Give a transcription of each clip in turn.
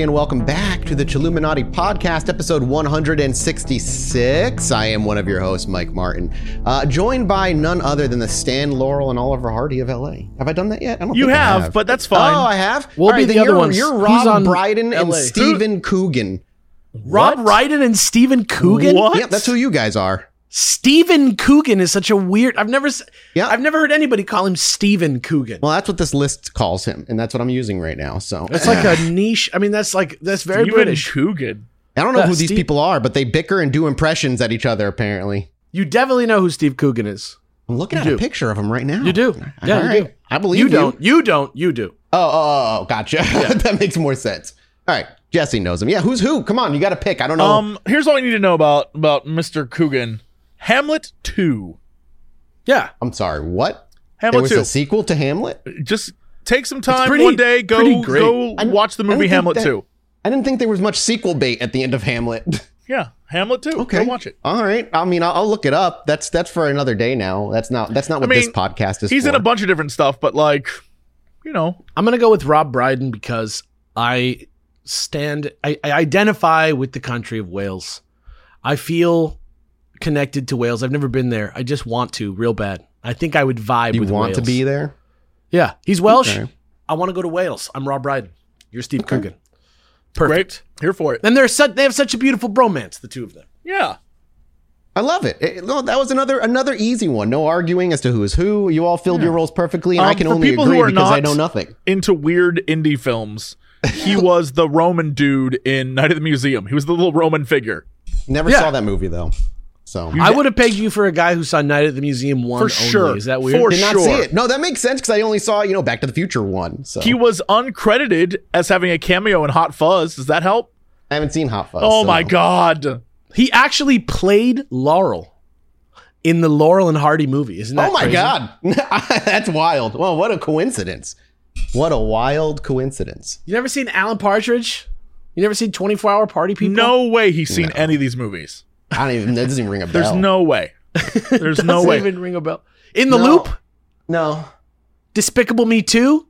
everybody, and welcome back to the Chilluminati Podcast, episode 166. I am one of your hosts, Mike Martin, uh, joined by none other than the Stan Laurel and Oliver Hardy of LA. Have I done that yet? I don't You think I have, but that's fine. Oh, I have. We'll All be then the other you're, ones. You're Who's Rob on Brydon and Stephen Coogan. Rob Brydon and Stephen Coogan. What? Yeah, that's who you guys are. Stephen Coogan is such a weird. I've never. Yeah. I've never heard anybody call him Stephen Coogan. Well, that's what this list calls him, and that's what I'm using right now. So It's like a niche. I mean, that's like that's very Stephen British. Coogan. I don't know Uh, who these Steve- people are, but they bicker and do impressions at each other. Apparently, You definitely know who Steve Coogan is. I'm looking You at a picture of him right now. You do. Yeah, All you right. do. I believe You you. don't. You don't. You do. Oh, oh, oh, oh, gotcha. that makes more sense. All right, Jesse knows him. Yeah, who's who? Come on, you got to pick. I don't know. Um, here's all you need to know about about Mr. Coogan. Hamlet two. Yeah. I'm sorry. What? there Hamlet was two. a sequel to Hamlet. Just take some time pretty- one day. Go pretty go I- watch the movie Hamlet that- two. I didn't think there was much sequel bait at the end of Hamlet. Yeah, Hamlet two. okay, Go watch it. All right. I mean, I'll, I'll look it up. That's that's for another day now. That's not that's not what this mean, podcast is. For. He's for. in a bunch of different stuff, but like, you know, I'm gonna go with Rob Brydon because I stand. I, I identify with the country of Wales. I feel connected to Wales. I've never been there. I just want to real bad. I think I would vibe You with want to be there? Yeah, he's Welsh. Okay. I want to go to Wales. I'm Rob Brydon. You're Steve Okay. Coogan. Perfect. great. Here for it. Then they're such, they have such a beautiful bromance, the two of them. Yeah. I love it. It- no, that was another another easy one. No arguing as to who is who. You all filled your roles perfectly, and I Um, can for only people agree who are because I know nothing. Into weird indie films. He was the Roman dude in Night at the Museum. He was the little Roman figure. Never Yeah. saw that movie though. So I would have pegged you for a guy who saw Night at the Museum one For only. sure. Is that weird? For did not sure. see it. No, that makes sense because I only saw you know Back to the Future one. So He was uncredited as having a cameo in Hot Fuzz. Does that help? I haven't seen Hot Fuzz. Oh so- my god. He actually played Laurel in the Laurel and Hardy movie. Isn't that Oh my crazy? god, that's wild. Well, what a coincidence. What a wild coincidence. You never seen Alan Partridge? You never seen 24 Hour Party People? No way he's seen any of these movies. I don't even. That doesn't even ring a bell. There's no way. There's no way. Doesn't way. even ring a bell. In the No. Loop? No, Despicable Me 2?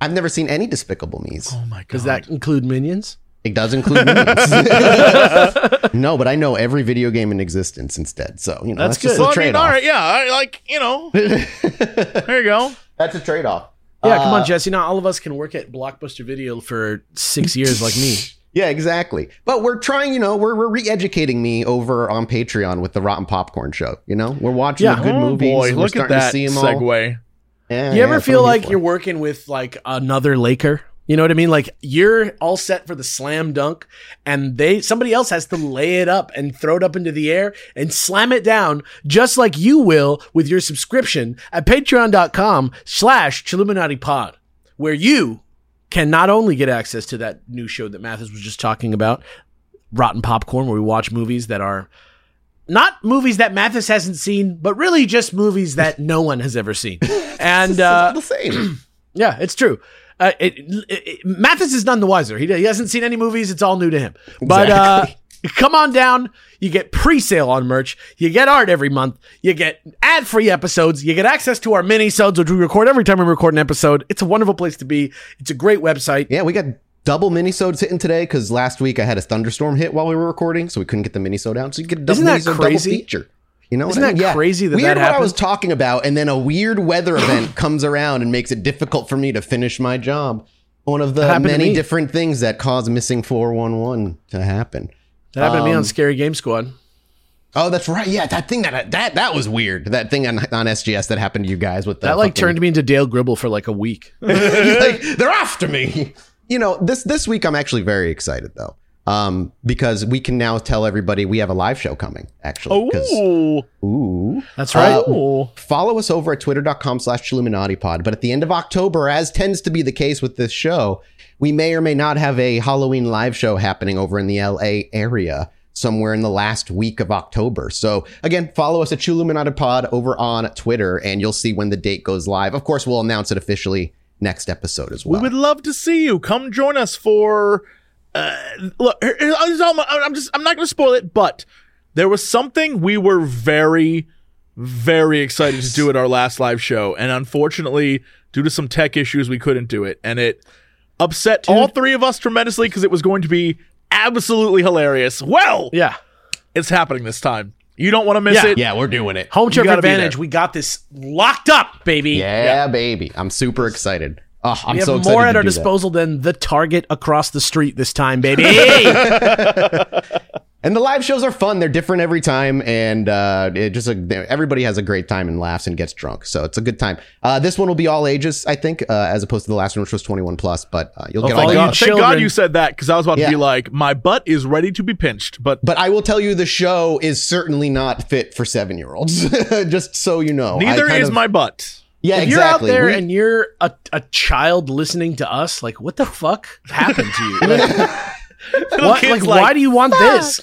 I've never seen any Despicable Me's. oh my god. Does that include Minions? It does include Minions. no, but I know every video game in existence instead. So you know That's that's, just good. Well, a I trade mean, all off. right, yeah, I, like you know. there you go. That's a trade off. Yeah, come Uh, on, Jesse. Not all of us can work at Blockbuster Video for six years like me. Yeah, exactly. But we're trying, you know, we're, we're re-educating me over on Patreon with the Rotten Popcorn Show. You know, we're watching Yeah. the good oh movies. boy, we're look at starting to that see 'em all. segue. Yeah, You ever yeah, that's feel what I'm here like you're working with like another Laker? You know what I mean? Like you're all set for the slam dunk and they somebody else has to lay it up and throw it up into the air and slam it down just like you will with your subscription at patreon.com slash Chilluminati pod, where you can not only get access to that new show that Mathis was just talking about, Rotten Popcorn, where we watch movies that are not movies that Mathis hasn't seen, but really just movies that no one has ever seen. And uh, the same. yeah, it's true. Uh, it, it, it- Mathis is none the wiser. He, he hasn't seen any movies. It's all new to him. But uh, come on down. You get pre-sale on merch. You get art every month. You get ad-free episodes. You get access to our mini-sodes, which we record every time we record an episode. It's a wonderful place to be. It's a great website. yeah, we got double minisodes hitting today because last week I had a thunderstorm hit while we were recording, so we couldn't get the minisode out. So you get a double Isn't that minisode, crazy? double feature. You know, Isn't I that mean? crazy that weird that what I was talking about, and then a weird weather event comes around and makes it difficult for me to finish my job. One of the many different things that cause missing four one one to happen. That happened to me Um, on Scary Game Squad. Oh, that's right. Yeah, that thing that that that was weird. That thing on, on SGS that happened to you guys with the That like fucking- turned me into Dale Gribble for like a week. like, they're after me. You know, this this week I'm actually very excited though. Um, because we can now tell everybody we have a live show coming, Actually, Oh, ooh. That's right. oh. Follow us over at twitter.com slash Pod. But at the end of October, as tends to be the case with this show, we may or may not have a Halloween live show happening over in the LA area somewhere in the last week of October. So again, follow us at Chilluminati Pod over on Twitter and you'll see when the date goes live. Of course, we'll announce it officially next episode as well. We would love to see you. Come join us for. Uh, look, here- here- I'm I'm just. I'm not going to spoil it, but there was something we were very, very excited to do at our last live show, and unfortunately, due to some tech issues, we couldn't do it. And it upset all three of us tremendously because it was going to be absolutely hilarious. Well, Yeah. it's happening this time. You don't want to miss Yeah. it. Yeah, we're doing it. Home turf advantage. We got this locked up, baby. Yeah, baby. I'm super excited. Oh, I'm We have so excited more at our do that. disposal than the target across the street this time, baby. And the live shows are fun. They're different every time, and uh, it just a, everybody has a great time and laughs and gets drunk. So it's a good time. Uh, this one will be all ages, I think, uh, as opposed to the last one, which was 21 plus. But uh, you'll Oh, get thank all you God, thank God you said that because I was about Yeah. to be like, my butt is ready to be pinched. But But I will tell you, the show is certainly not fit for seven year olds. just so you know. Neither is of- my butt. Yeah, if you're out there We- and you're a, a child listening to us, like, what the fuck happened to you? Like, what, kids like, why do you want this?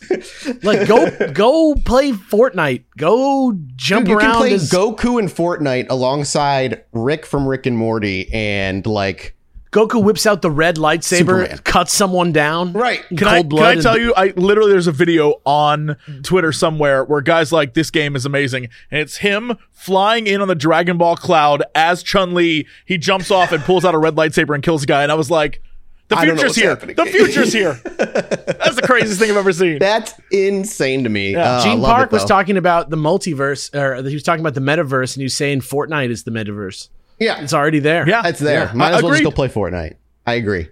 Like, go go play Fortnite. Go jump Dude, you around. can play as- Goku and Fortnite alongside Rick from Rick and Morty and like Goku whips out the red lightsaber, Superman. cuts someone down. Right. Can cold I, blood. can I tell you? I literally there's a video on Twitter somewhere where guys like this game is amazing, and it's him flying in on the Dragon Ball cloud as Chun Li. He jumps off and pulls out a red lightsaber and kills a guy, and I was like, "The I don't know future's here! happening. The future's here!" That's the craziest thing I've ever seen. that's insane to me. Yeah. Uh, Gene Park it, was talking about the multiverse, or he was talking about the metaverse, and he was saying Fortnite is the metaverse. Yeah, It's already there. Yeah, It's there. Yeah. Might as well just go play Fortnite. I agree.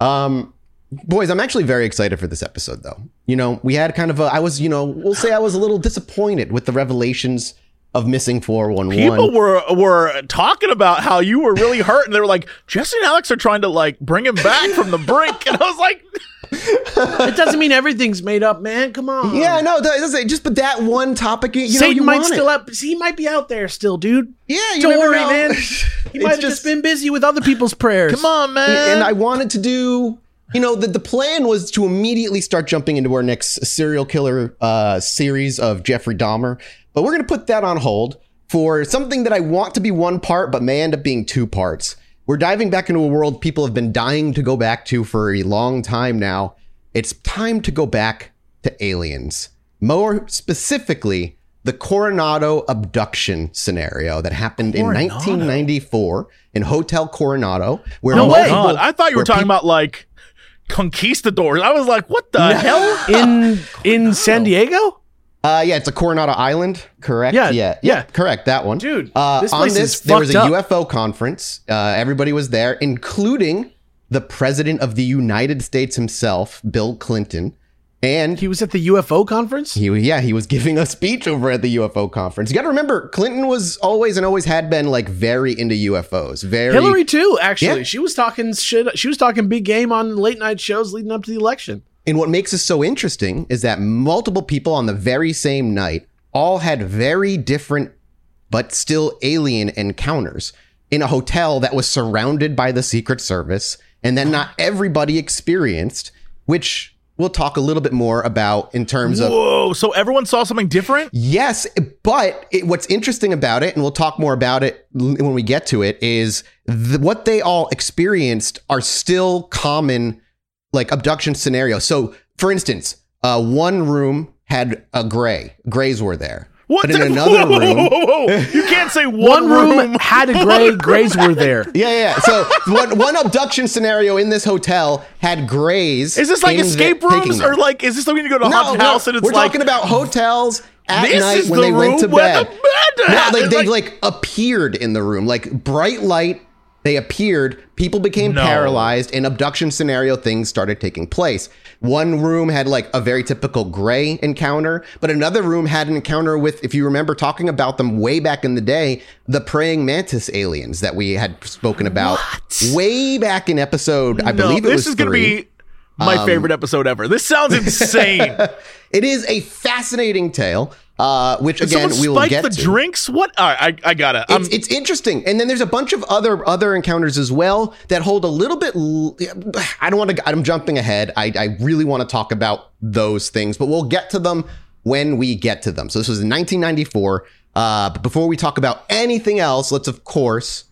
Um, boys, I'm actually very excited for this episode, though. You know, we had kind of a. I was, you know, we'll say I was a little disappointed with the revelations of missing 411. People were were talking about how you were really hurt, and they were like, "Jesse and Alex are trying to like bring him back from the brink," and I was like, It doesn't mean everything's made up, man. Come on. yeah, no, that, that's- just but that one topic, you know, Satan you might want still it. up. He might be out there still, dude. Yeah, you Don't worry, know. man. He might have just been busy with other people's prayers. "Come on, man!" and I wanted to do. You know, the, the plan was to immediately start jumping into our next serial killer uh, series of Jeffrey Dahmer, but we're going to put that on hold for something that I want to be one part, but may end up being two parts. We're diving back into a world people have been dying to go back to for a long time now. It's time to go back to aliens. More specifically, the Coronado abduction scenario that happened in 1994 in Hotel Coronado, where No way. multiple- oh God, I thought you were talking peop- about like conquistadors. I was like, "What the hell?" in in San Diego, Uh, yeah, it's a Coronado Island, correct? Yeah, yeah, yeah. correct. That one, Dude, Uh, this on this, is there was a up. UFO conference. Uh, everybody was there, including the president of the United States himself, Bill Clinton, and he was at the UFO conference. he, yeah, he was giving a speech over at the UFO conference. You got to remember, Clinton was always and always had been like very into UFOs. Very Hillary too. Actually, Yeah. she was talking shit. She was talking big game on late night shows leading up to the election. And what makes this so interesting is that multiple people on the very same night all had very different but still alien encounters in a hotel that was surrounded by the Secret Service and then not everybody experienced, which we'll talk a little bit more about in terms of Whoa! So everyone saw something different. Yes, but it, what's interesting about it, and we'll talk more about it when we get to it, is th- what they all experienced are still common, like abduction scenario. So, for instance, uh, one room had a gray. Grays were there. What? But in the- another whoa, room, whoa, whoa, you can't say one, One room, room. had a gray. Grays were there. yeah, yeah. So one, one abduction scenario in this hotel had grays. Is this like in the- escape rooms or like is this something you go to a haunted house and it's we're like talking about hotels at night when the they went to bed. the bed No, like they Like- like appeared in the room, like bright light. They appeared. People became No. paralyzed, and abduction scenario things started taking place. One room had like a very typical gray encounter, but another room had an encounter with, if you remember talking about them way back in the day, the praying mantis aliens that we had spoken about way back in episode. I no, believe it this was is going to be my um, favorite episode ever. This sounds insane. It is a fascinating tale, uh, which again we will get the to. drinks? What? Right, I I got it. It's, it's interesting, and then there's a bunch of other other encounters as well that hold a little bit. l- I don't want to. I'm jumping ahead. I, I really want to talk about those things, but we'll get to them when we get to them. So this was in 1994. Uh, but before we talk about anything else, let's of course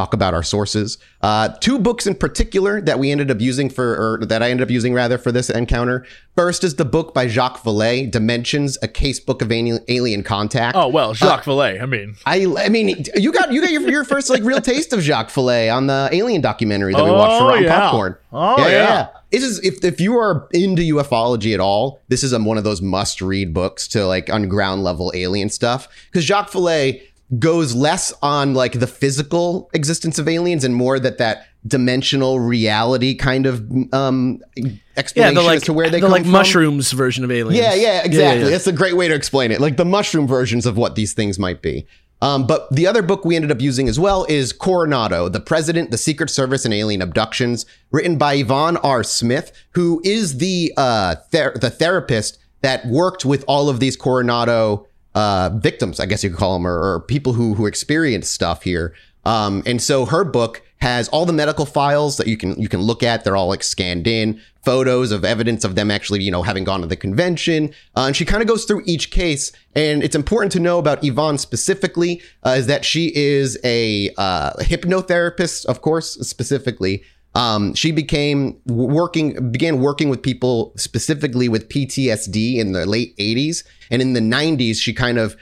talk about our sources. Uh, two books in particular that we ended up using for, or that I ended up using rather for this encounter. First is the book by Jacques Vallée, Dimensions: A Casebook of Alien, Contact. Oh well, Jacques Vallée. I mean, I, I mean, you got you got your, your first like real taste of Jacques Vallée on the Alien documentary that we watched for Oh, yeah. Popcorn. Oh, yeah. This is if if you are into ufology at all, this is um, one of those must read books to like on ground level alien stuff because Jacques Vallée goes less on like the physical existence of aliens and more that that dimensional reality kind of um Yeah, explanation the like as to where they the come like from. mushrooms version of aliens. Yeah, yeah, exactly. yeah. That's a great way to explain it. Like the mushroom versions of what these things might be. Um, but the other book we ended up using as well is Coronado, The President, the Secret Service, and Alien Abductions, written by Yvonne R. Smith, who is the uh, ther- the therapist that worked with all of these Coronado uh, victims, I guess you could call them, or, or people who who experienced stuff here. Um, and so her book has all the medical files that you can you can look at. They're all like scanned in, photos of evidence of them actually, you know, having gone to the convention. Uh, and she kind of goes through each case. And it's important to know about Yvonne specifically uh, is that she is a uh, hypnotherapist, of course, specifically. Um, she became working, began working with people specifically with PTSD in the late 80s. And in the 90s, she kind of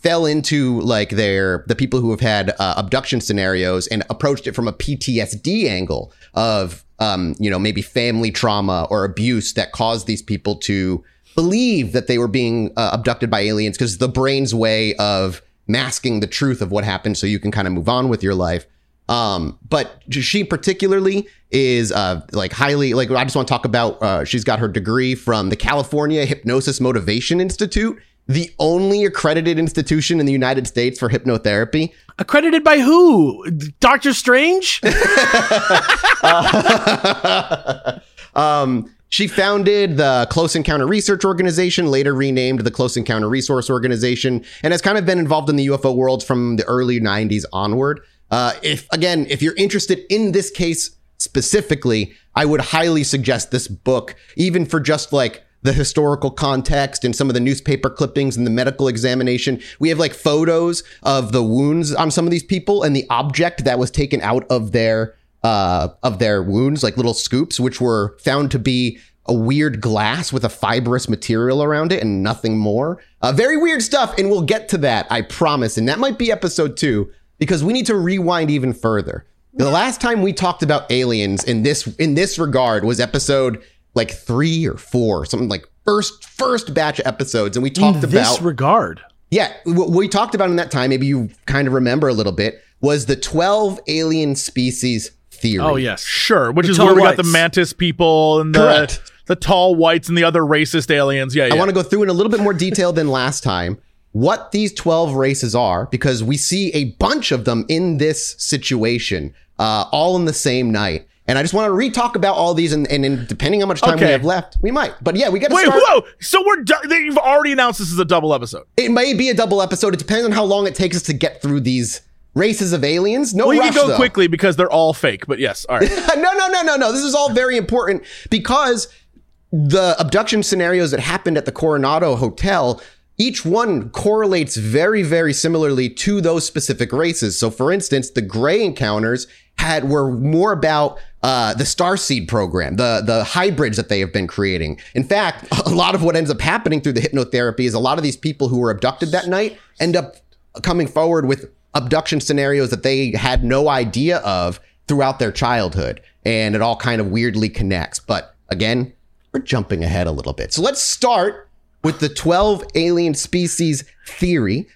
fell into like their the people who have had uh, abduction scenarios and approached it from a PTSD angle of um, you know maybe family trauma or abuse that caused these people to believe that they were being uh, abducted by aliens because the brain's way of masking the truth of what happened so you can kind of move on with your life um, but she particularly is uh, like highly like I just want to talk about. Uh, she's got her degree from the California Hypnosis Motivation Institute, the only accredited institution in the United States for hypnotherapy. Accredited by who? Doctor Strange? um, she founded the Close Encounter Research Organization, later renamed the Close Encounter Resource Organization, and has kind of been involved in the UFO world from the early 90s onward. Uh, if again, if you're interested in this case specifically, I would highly suggest this book, even for just like the historical context and some of the newspaper clippings and the medical examination. We have like photos of the wounds on some of these people and the object that was taken out of their uh, of their wounds, like little scoops, which were found to be a weird glass with a fibrous material around it and nothing more. Uh, very weird stuff, and we'll get to that, I promise. And that might be episode two because we need to rewind even further. The last time we talked about aliens in this in this regard was episode like three or four, something like first first batch of episodes, and we talked In this about regard. yeah, what we talked about in that time, maybe you kind of remember a little bit, was the twelve alien species theory. Oh, yes. sure. Which The is tall where we got the mantis people and the Correct. the tall whites and the other racist aliens. Yeah, yeah. I want to go through in a little bit more detail than last time what these 12 races are because we see a bunch of them in this situation uh, all in the same night. And I just want to re-talk about all these, and, and, and depending how much time we have left, we might. But yeah, we got to Wait, start. whoa! So we're do- you've already announced this is a double episode. It may be a double episode. It depends on how long it takes us to get through these races of aliens. No Well, you rush, can go though. quickly because they're all fake. But yes, all right. no, no, no, no, no. This is all very important because the abduction scenarios that happened at the Coronado Hotel, each one correlates very, very similarly to those specific races. So, for instance, the Gray encounters had were more about uh, the Starseed program, the the hybrids that they have been creating. In fact, a lot of what ends up happening through the hypnotherapy is a lot of these people who were abducted that night end up coming forward with abduction scenarios that they had no idea of throughout their childhood. And it all kind of weirdly connects. But again, we're jumping ahead a little bit. So let's start with the 12 alien species theory.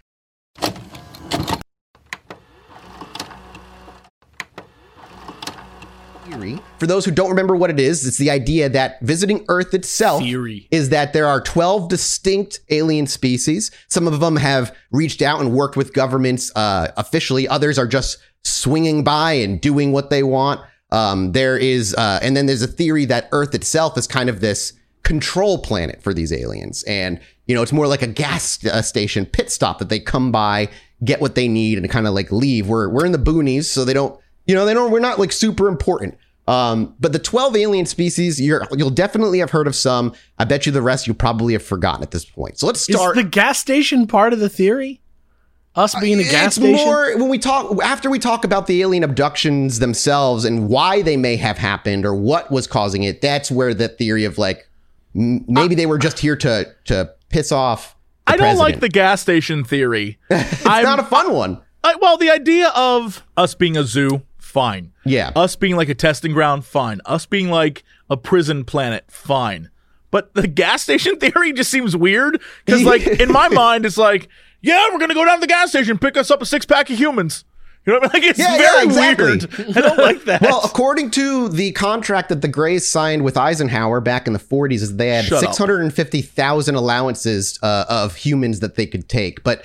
Theory. For those who don't remember what it is, it's the idea that visiting Earth itself Theory. is that there are 12 distinct alien species. Some of them have reached out and worked with governments uh, officially. Others are just swinging by and doing what they want. Um, there is, uh, and then there's a theory that Earth itself is kind of this control planet for these aliens. And, you know, it's more like a gas uh, station pit stop that they come by, get what they need, and kind of like leave. We're, we're in the boonies, so they don't, you know, they don't, we're not like super important. Um, but the 12 alien species, you're, you'll definitely have heard of some. I bet you the rest you probably have forgotten at this point. So let's Is start. the gas station part of the theory? Us being a gas it's station. more when we talk after we talk about the alien abductions themselves and why they may have happened or what was causing it. That's where the theory of like maybe they were just here to to piss off. I don't like the gas station theory. It's I'm- not a fun one. I, well, the idea of us being a zoo, fine. Yeah. Us being like a testing ground, fine. Us being like a prison planet, fine. But the gas station theory just seems weird because, like, in my mind, it's like, yeah, we're gonna go down to the gas station, pick us up a six pack of humans. You know what I mean? Like, it's Yeah, very yeah, exactly. weird. I don't like that. Well, according to the contract that the Greys signed with Eisenhower back in the 40s, is they had 650,000 allowances uh, of humans that they could take, but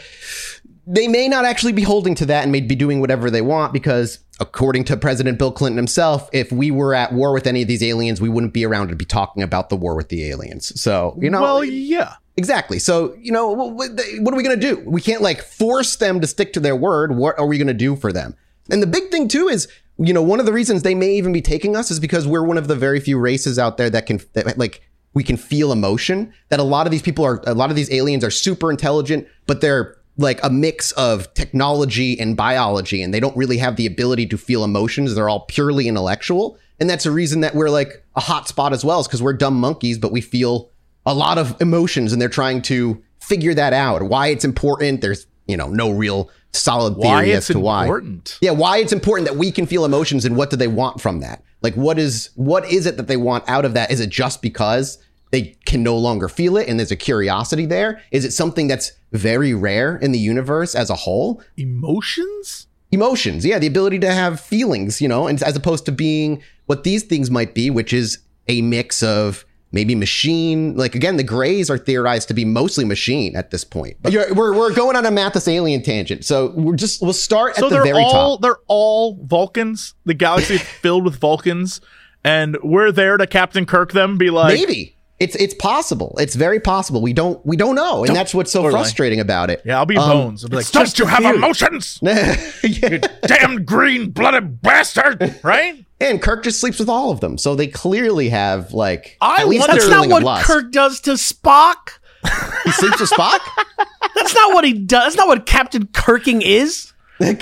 they may not actually be holding to that and may be doing whatever they want because, according to President Bill Clinton himself, if we were at war with any of these aliens, we wouldn't be around to be talking about the war with the aliens. So you know, well, yeah. Exactly. So, you know, what, are we going to do? We can't like force them to stick to their word. What are we going to do for them? And the big thing too is, you know, one of the reasons they may even be taking us is because we're one of the very few races out there that can that, like we can feel emotion. That a lot of these people are a lot of these aliens are super intelligent, but they're like a mix of technology and biology and they don't really have the ability to feel emotions. They're all purely intellectual. And that's a reason that we're like a hot spot as well, is because we're dumb monkeys, but we feel a lot of emotions and they're trying to figure that out. Why it's important. There's, you know, no real solid theory Why as it's to why. important. Yeah, why it's important that we can feel emotions and what do they want from that? Like what is what is it that they want out of that? Is it just because they can no longer feel it and there's a curiosity there? Is it something that's very rare in the universe as a whole? Emotions? Emotions, yeah, the ability to have feelings, you know, and as opposed to being what these things might be, which is a mix of maybe machine. Like again, the Greys are theorized to be mostly machine at this point. But we're we're going on a Mathis alien tangent, so we're just we'll start So at the very all top. they're all Vulcans. The galaxy is filled with Vulcans, and we're there to Captain Kirk them. Be like, Maybe it's it's possible. It's very possible. We don't we don't know, and that's what's so frustrating about it. yeah, I'll be Um, Bones. I'll be like, don't you have theory." emotions? yeah. Damn green blooded bastard! Right? And Kirk just sleeps with all of them, so they clearly have like I at least wonder- That's not what. Kirk does to Spock. He sleeps with Spock. That's not what he does. That's not what Captain Kirking is. But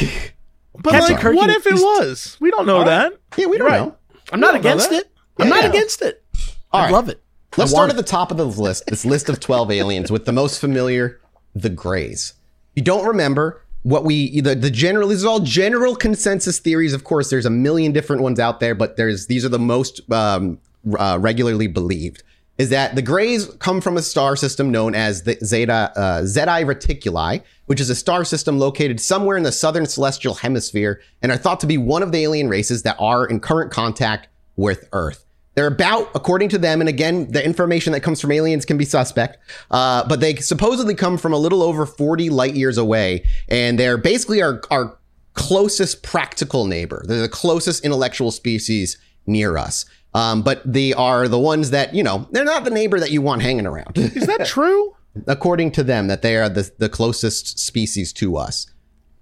Captain like, Kirk what if it was? We don't know that. yeah, we don't Right. know. I'm not don't against it. I'm not Yeah. against it. I right. love it. Let's start at the top of the list. This list of twelve aliens with the most familiar, the Greys. You don't remember what we the the general. These are all general consensus theories. Of course, there's a million different ones out there, but there's these are the most um, uh, regularly believed. Is that the Greys come from a star system known as the Zeta uh, Zeti Reticuli, which is a star system located somewhere in the southern celestial hemisphere, and are thought to be one of the alien races that are in current contact with Earth. They're about, according to them, and again, the information that comes from aliens can be suspect, uh, but they supposedly come from a little over 40 light years away, and they're basically our, our closest practical neighbor. They're the closest intellectual species near us. Um, but they are the ones that, you know, they're not the neighbor that you want hanging around, Is that true? according to them, that they are the, the closest species to us.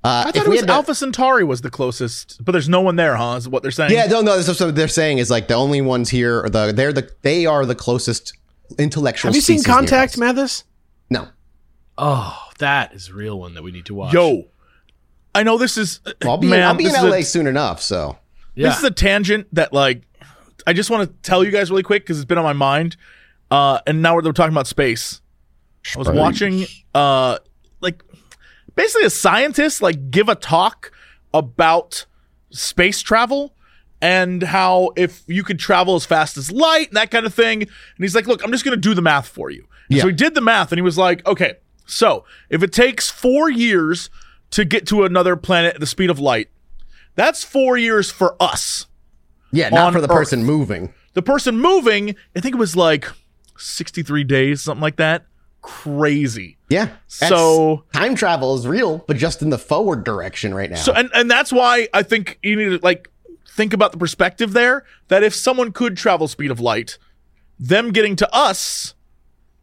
Uh, I thought it was to- Alpha Centauri was the closest, but there's no one there, huh? Is what they're saying? Yeah, no, no. This is what they're saying is like the only ones here are the they're the they are the closest intellectual. Have you seen Contact. Mathis? No. Oh, that is a real one that we need to watch. Yo, I know this is. Well, I'll be, man, I'll be in LA a- soon enough. So yeah. This is a tangent that like I just want to tell you guys really quick because it's been on my mind. Uh, and now we're talking about space. I was watching uh like basically a scientist like give a talk about space travel and how if you could travel as fast as light and that kind of thing. And he's like, look, I'm just gonna do the math for you. Yeah. So he did the math and he was like, okay, so if it takes four years to get to another planet at the speed of light, that's four years for us. yeah, not for the Earth. person moving. The person moving, I think it was like 63 days, something like that. Crazy. Yeah. So- time travel is real, but just in the forward direction right now. So and and that's why I think you need to like think about the perspective there that if someone could travel speed of light, them getting to us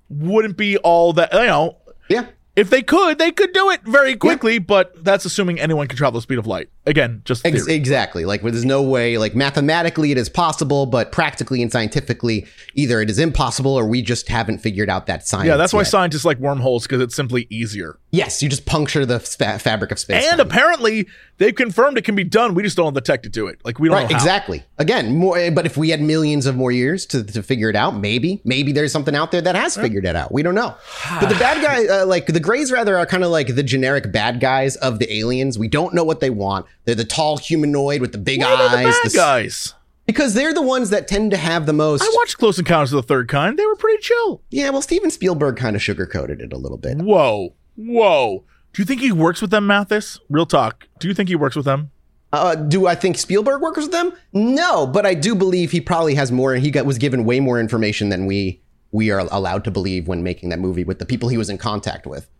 wouldn't be all that you know. yeah. If they could, they could do it very quickly, but that's assuming anyone can travel the speed of light. Again, just Ex- exactly. Like there's no way. Like mathematically, it is possible, but practically and scientifically, either it is impossible or we just haven't figured out that science. yeah, that's why yet. scientists like wormholes because it's simply easier. Yes, you just puncture the fa- fabric of space. And apparently, they've confirmed it can be done. We just don't have the tech to do it. Like we don't Right, exactly. Again, more. But if we had millions of more years to, to figure it out, maybe, maybe there's something out there that has figured it out. We don't know. But the bad guy, uh, like the Greys, rather are kind of like the generic bad guys of the aliens. We don't know what they want. They're the tall humanoid with the big Why are eyes. they the bad the guys? because they're the ones that tend to have the most. I watched Close Encounters of the Third Kind. They were pretty chill. yeah, well, Steven Spielberg kind of sugarcoated it a little bit. Whoa, whoa. Do you think he works with them, Mathis? Real talk. Do you think he works with them? Uh, do I think Spielberg works with them? No, but I do believe he probably has more. He got was given way more information than we we are allowed to believe when making that movie with the people he was in contact with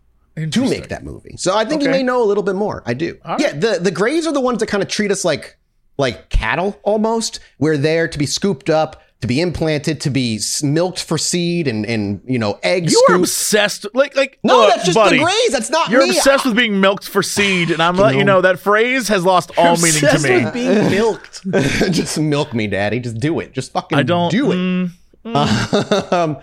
to make that movie. So I think Okay. may know a little bit more. I do. All Yeah, the the Greys are the ones that kind of treat us like like cattle almost. We're there to be scooped up, to be implanted, to be milked for seed and and you know eggs. You are scoop. obsessed. Like, like No, look, that's just buddy, the Greys. That's not You're me. obsessed with being milked for seed, and I'm letting you know. that phrase has lost all meaning to me. being milked. just milk me, daddy. Just do it. Just fucking I don't do it. mm, um,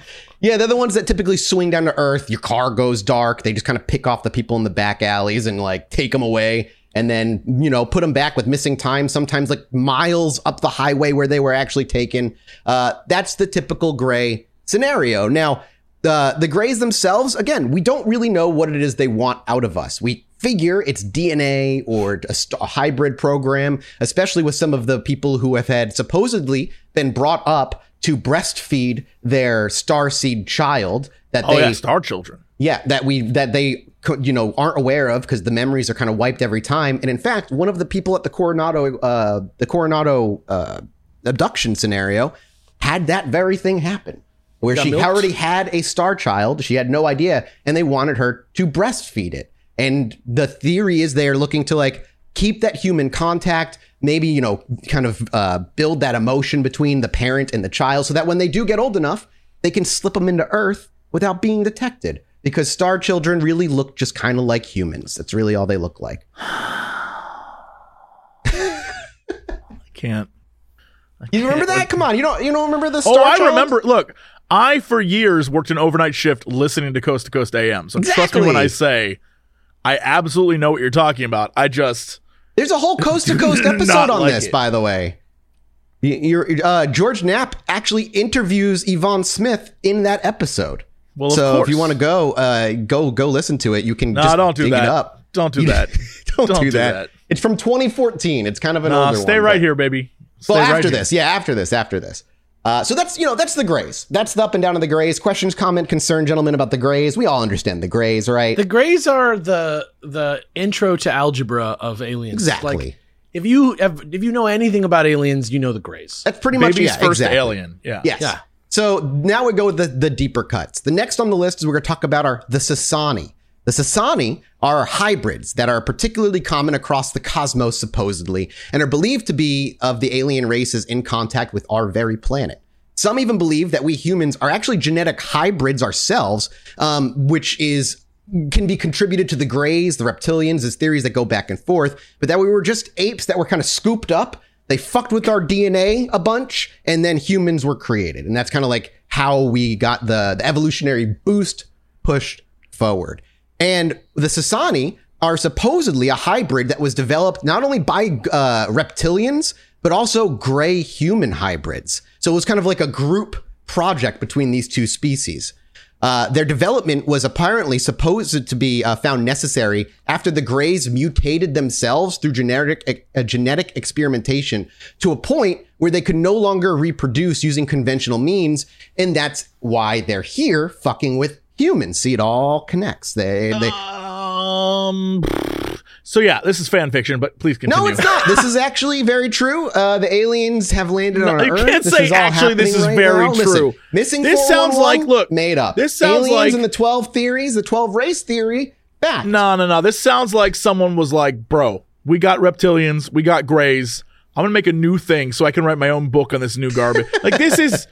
yeah, they're the ones that typically swing down to Earth. Your car goes dark. They just kind of pick off the people in the back alleys and like take them away, and then you know put them back with missing time. Sometimes like miles up the highway where they were actually taken. Uh, that's the typical gray scenario. Now, the the grays themselves, again, we don't really know what it is they want out of us. We figure it's DNA or a, st- a hybrid program, especially with some of the people who have had supposedly been brought up to breastfeed their starseed child that oh they yeah, Star Children. yeah, that we that they you know aren't aware of because the memories are kind of wiped every time. And in fact, one of the people at the Coronado uh, the Coronado uh, abduction scenario had that very thing happen, where she milked? already had a star child. She had no idea, and they wanted her to breastfeed it. And the theory is they're looking to like keep that human contact maybe you know kind of uh, build that emotion between the parent and the child so that when they do get old enough they can slip them into earth without being detected because star children really look just kind of like humans that's really all they look like I can't. you remember that come on you don't you don't remember the Oh, I Child? remember. Look, I for years worked an overnight shift listening to Coast to Coast AM. So trust me when I say I absolutely know what you're talking about. I just there's a whole coast to coast episode on like this it. by the way uh, George Knapp actually interviews Yvonne Smith in that episode. well, so if you want to go, uh, go go listen to it. You can no, just don't do dig that. it up. Don't do that. don't, Don't do, do that. that. It's from 2014. It's kind of an Nah, older stay one, right but- here, baby. Stay Well, right after here. this, yeah, after this, after this. Uh, so that's you know that's the Grays. That's the up and down of the Grays. Questions, comment, concern, gentlemen, about the Grays. We all understand the Grays, right? The Greys are the the intro to algebra of aliens. exactly. Like, if you have, if you know anything about aliens, you know the Greys. that's pretty much Baby's yeah, first exactly. alien. Yeah. Yes. Yeah. So now we go with the, the deeper cuts. The next on the list is we're going to talk about are the Sasani. The Sasani are hybrids that are particularly common across the cosmos, supposedly, and are believed to be of the alien races in contact with our very planet. Some even believe that we humans are actually genetic hybrids ourselves, um, which is can be contributed to the Greys, the reptilians. There's theories that go back and forth, but that we were just apes that were kind of scooped up. They fucked with our DNA a bunch, and then humans were created, and that's kind of like how we got the, the evolutionary boost pushed forward. And the Sasani are supposedly a hybrid that was developed not only by uh, reptilians, but also gray human hybrids. So it was kind of like a group project between these two species. Uh, their development was apparently supposed to be uh, found necessary after the Greys mutated themselves through genetic uh, genetic experimentation to a point where they could no longer reproduce using conventional means, and that's why they're here fucking with humans. See, it all connects. They, they Um. So yeah, this is fan fiction, but please continue. no, it's not. This is actually very true. Uh, the aliens have landed on you Earth. can't This say is actually this is right very now. Listen, true. missing. This sounds like- look, made up. this sounds aliens like- and the twelve theories, the twelve race theory. Fact. No, no, no. This sounds like someone was like, bro, we got reptilians, we got grays. I'm gonna make a new thing so I can write my own book on this new garbage. like this is,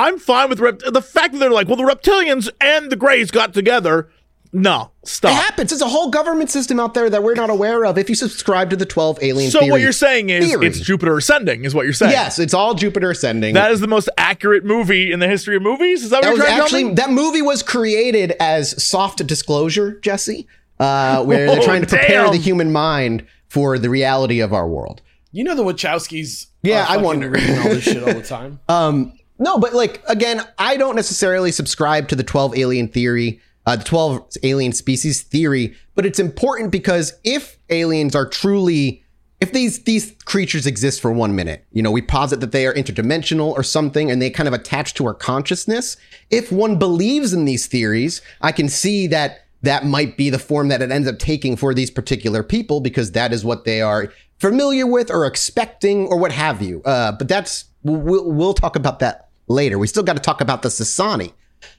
I'm fine with rep- the fact that they're like, well, the reptilians and the grays got together. No, stop. It happens. It's a whole government system out there that we're not aware of. If you subscribe to the 12 alien So theory. what you're saying is theory. it's Jupiter ascending, is what you're saying. Yes, it's all Jupiter ascending. That is the most accurate movie in the history of movies. Is that what you're was trying to actually tell me? that movie was created as soft disclosure, Jesse, uh, where they're trying to prepare damn. the human mind for the reality of our world. You know the Wachowskis. Yeah, are I fucking wonder. reading all this shit all the time. Um, no, but like again, I don't necessarily subscribe to the 12 alien theory, uh, the 12 alien species theory, but it's important because if aliens are truly if these these creatures exist for one minute, you know, we posit that they are interdimensional or something and they kind of attach to our consciousness. If one believes in these theories, I can see that that might be the form that it ends up taking for these particular people because that is what they are familiar with or expecting or what have you. Uh, but that's we'll, we'll talk about that later. We still got to talk about the Sasani.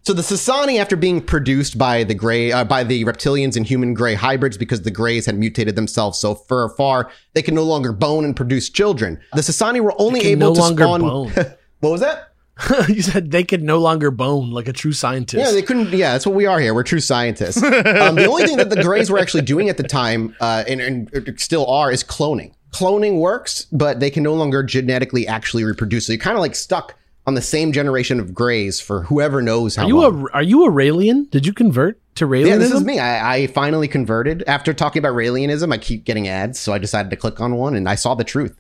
So the Sasani, after being produced by the gray, uh, by the reptilians and human gray hybrids, because the grays had mutated themselves so far, far they can no longer bone and produce children. The Sasani were only able no to longer spawn. bone. what was that? you said they could no longer bone like a true scientist. Yeah, they couldn't. Yeah, that's what we are here. We're true scientists. um, the only thing that the Greys were actually doing at the time, uh, and, and still are, is cloning. Cloning works, but they can no longer genetically actually reproduce. So you're kind of like stuck on the same generation of Greys for whoever knows how are you long. a are you a Raelian? Did you convert to Raelianism? yeah, this is me. I, I finally converted after talking about Raelianism. I keep getting ads, so I decided to click on one, and I saw the truth.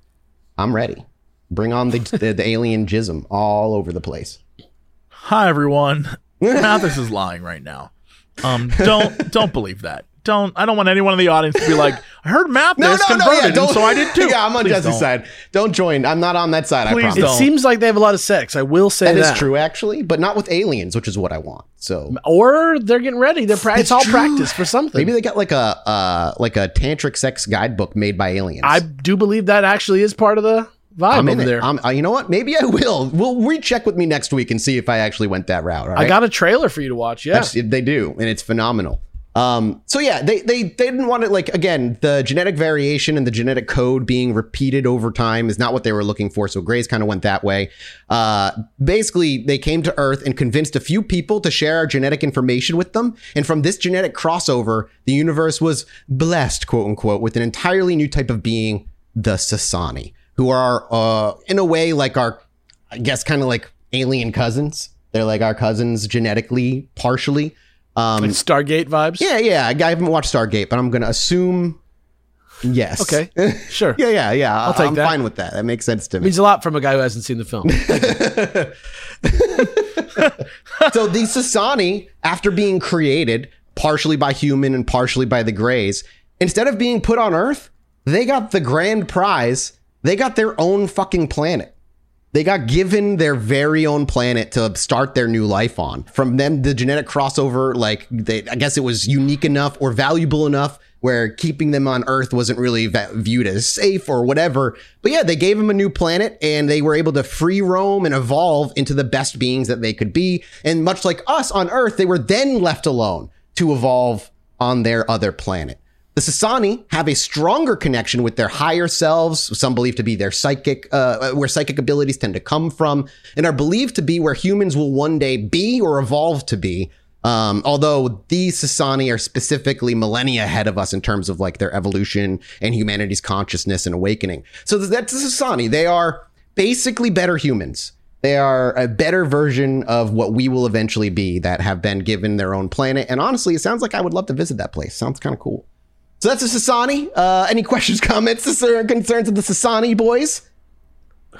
I'm ready. Bring on the the, the alien jism all over the place. Hi everyone. Mathis is lying right now. Um, don't don't believe that. Don't. I don't want anyone in the audience to be like, I heard Mathis converted, and so I did too. Yeah, I'm on Please Jesse's don't. side. Don't join. I'm not on that side. I Please promise. It don't. seems like they have a lot of sex. I will say That that. is true, actually, but not with aliens, which is what I want. So Or they're getting ready. They're pra- it's, It's all true. practice for something. maybe they got like a uh, like a tantric sex guidebook made by aliens. I do believe that actually is part of the vibe I'm in over there. I'm, uh, you know what? Maybe I will. We'll recheck with me next week and see if I actually went that route. all I got a trailer for you to watch. Yeah. That's- they do, and it's phenomenal. Um, so yeah, they they they didn't want it like again, the genetic variation and the genetic code being repeated over time is not what they were looking for. So Grays kind of went that way. Uh, basically, they came to Earth and convinced a few people to share our genetic information with them, and from this genetic crossover, the universe was blessed, quote unquote, with an entirely new type of being, the Sasani, who are uh, in a way like our, I guess, kind of like alien cousins. They're like our cousins genetically, partially. Um, like Stargate vibes. yeah, yeah. I haven't watched Stargate, but I'm going to assume yes. Okay. Sure. yeah, yeah, yeah. I'll take I'm that. fine with that. That makes sense to me. Means a lot from a guy who hasn't seen the film. so the Sasani, after being created partially by human and partially by the Greys, instead of being put on Earth, they got the grand prize. They got their own fucking planet. They got given their very own planet to start their new life on. From them, the genetic crossover, like they, I guess it was unique enough or valuable enough where keeping them on Earth wasn't really viewed as safe or whatever. But yeah, they gave them a new planet and they were able to free roam and evolve into the best beings that they could be. And much like us on Earth, they were then left alone to evolve on their other planet. The Sasani have a stronger connection with their higher selves, some believe to be their psychic, uh, where psychic abilities tend to come from, and are believed to be where humans will one day be or evolve to be. Um, although these Sasani are specifically millennia ahead of us in terms of like their evolution and humanity's consciousness and awakening. So that's the Sasani. They are basically better humans. They are a better version of what we will eventually be that have been given their own planet. And honestly, it sounds like I would love to visit that place. Sounds kind of cool. So that's the Sasani. Uh, any questions, comments, or concerns of the Sasani boys?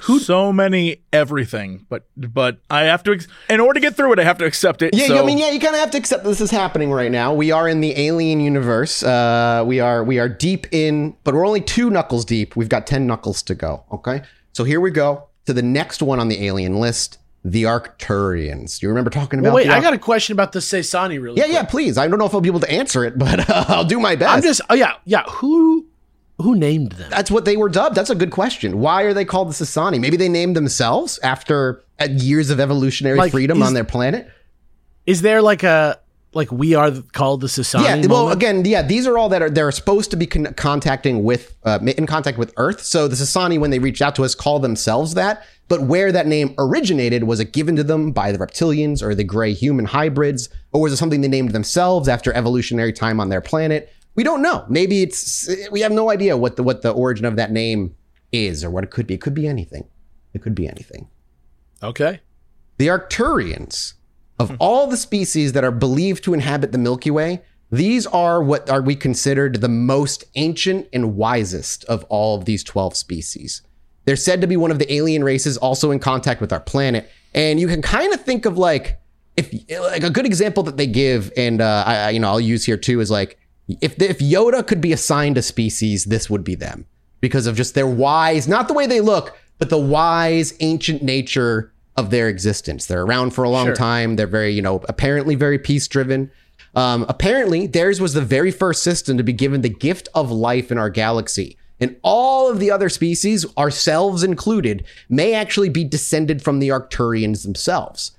Who? so many everything, but but I have to ex- in order to get through it, I have to accept it. Yeah, so I mean, yeah, you kind of have to accept this is happening right now. We are in the alien universe. Uh, we are we are deep in, but we're only two knuckles deep. We've got ten knuckles to go. Okay, so here we go to the next one on the alien list, the Arcturians. Do you remember talking about? Well, wait, the I got a question about the Seisani really Yeah, quick. yeah, please. I don't know if I'll be able to answer it, but uh, I'll do my best. I'm just oh yeah, yeah. Who who named them? That's what they were dubbed. That's a good question. Why are they called the Sasani? Maybe they named themselves after uh, years of evolutionary Like, freedom is- on their planet. Is there like a like we are called the Sasani? Yeah, well, again, yeah, these are all that are they're supposed to be con- contacting with uh, in contact with Earth. So the Sasani, when they reached out to us, call themselves that. But where that name originated was it given to them by the reptilians or the gray human hybrids, or was it something they named themselves after evolutionary time on their planet? We don't know. Maybe it's we have no idea what the what the origin of that name is or what it could be. It could be anything. It could be anything. Okay. The Arcturians, of hmm. all the species that are believed to inhabit the Milky Way, these are what are we considered the most ancient and wisest of all of these 12 species. They're said to be one of the alien races also in contact with our planet. And you can kind of think of like if like a good example that they give, and uh, I, you know I'll use here too is like if if Yoda could be assigned a species, this would be them because of just their wise, not the way they look, but the wise ancient nature of their existence. They're around for a long Sure. time. They're very you know apparently very peace driven. Um, apparently, theirs was the very first system to be given the gift of life in our galaxy. And all of the other species, ourselves included, may actually be descended from the Arcturians themselves.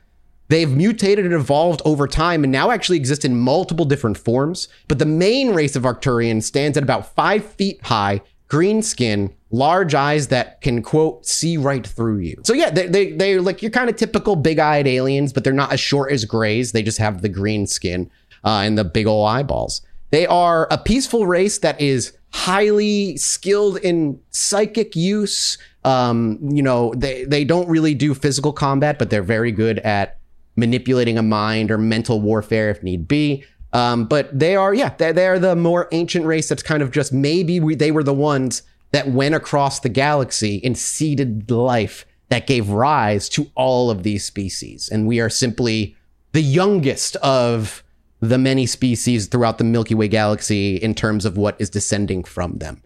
They've mutated and evolved over time and now actually exist in multiple different forms. But the main race of Arcturians stands at about five feet high, green skin, large eyes that can, quote, see right through you. So, yeah, they, they, they're like your kind of typical big eyed aliens, but they're not as short as grays. They just have the green skin uh, and the big ol' eyeballs. They are a peaceful race that is highly skilled in psychic use. Um, you know, they, they don't really do physical combat, but they're very good at manipulating a mind or mental warfare if need be. Um, but they are, yeah, they're, they're the more ancient race that's kind of just maybe we, they were the ones that went across the galaxy and seeded life that gave rise to all of these species. And we are simply the youngest of the many species throughout the Milky Way galaxy in terms of what is descending from them.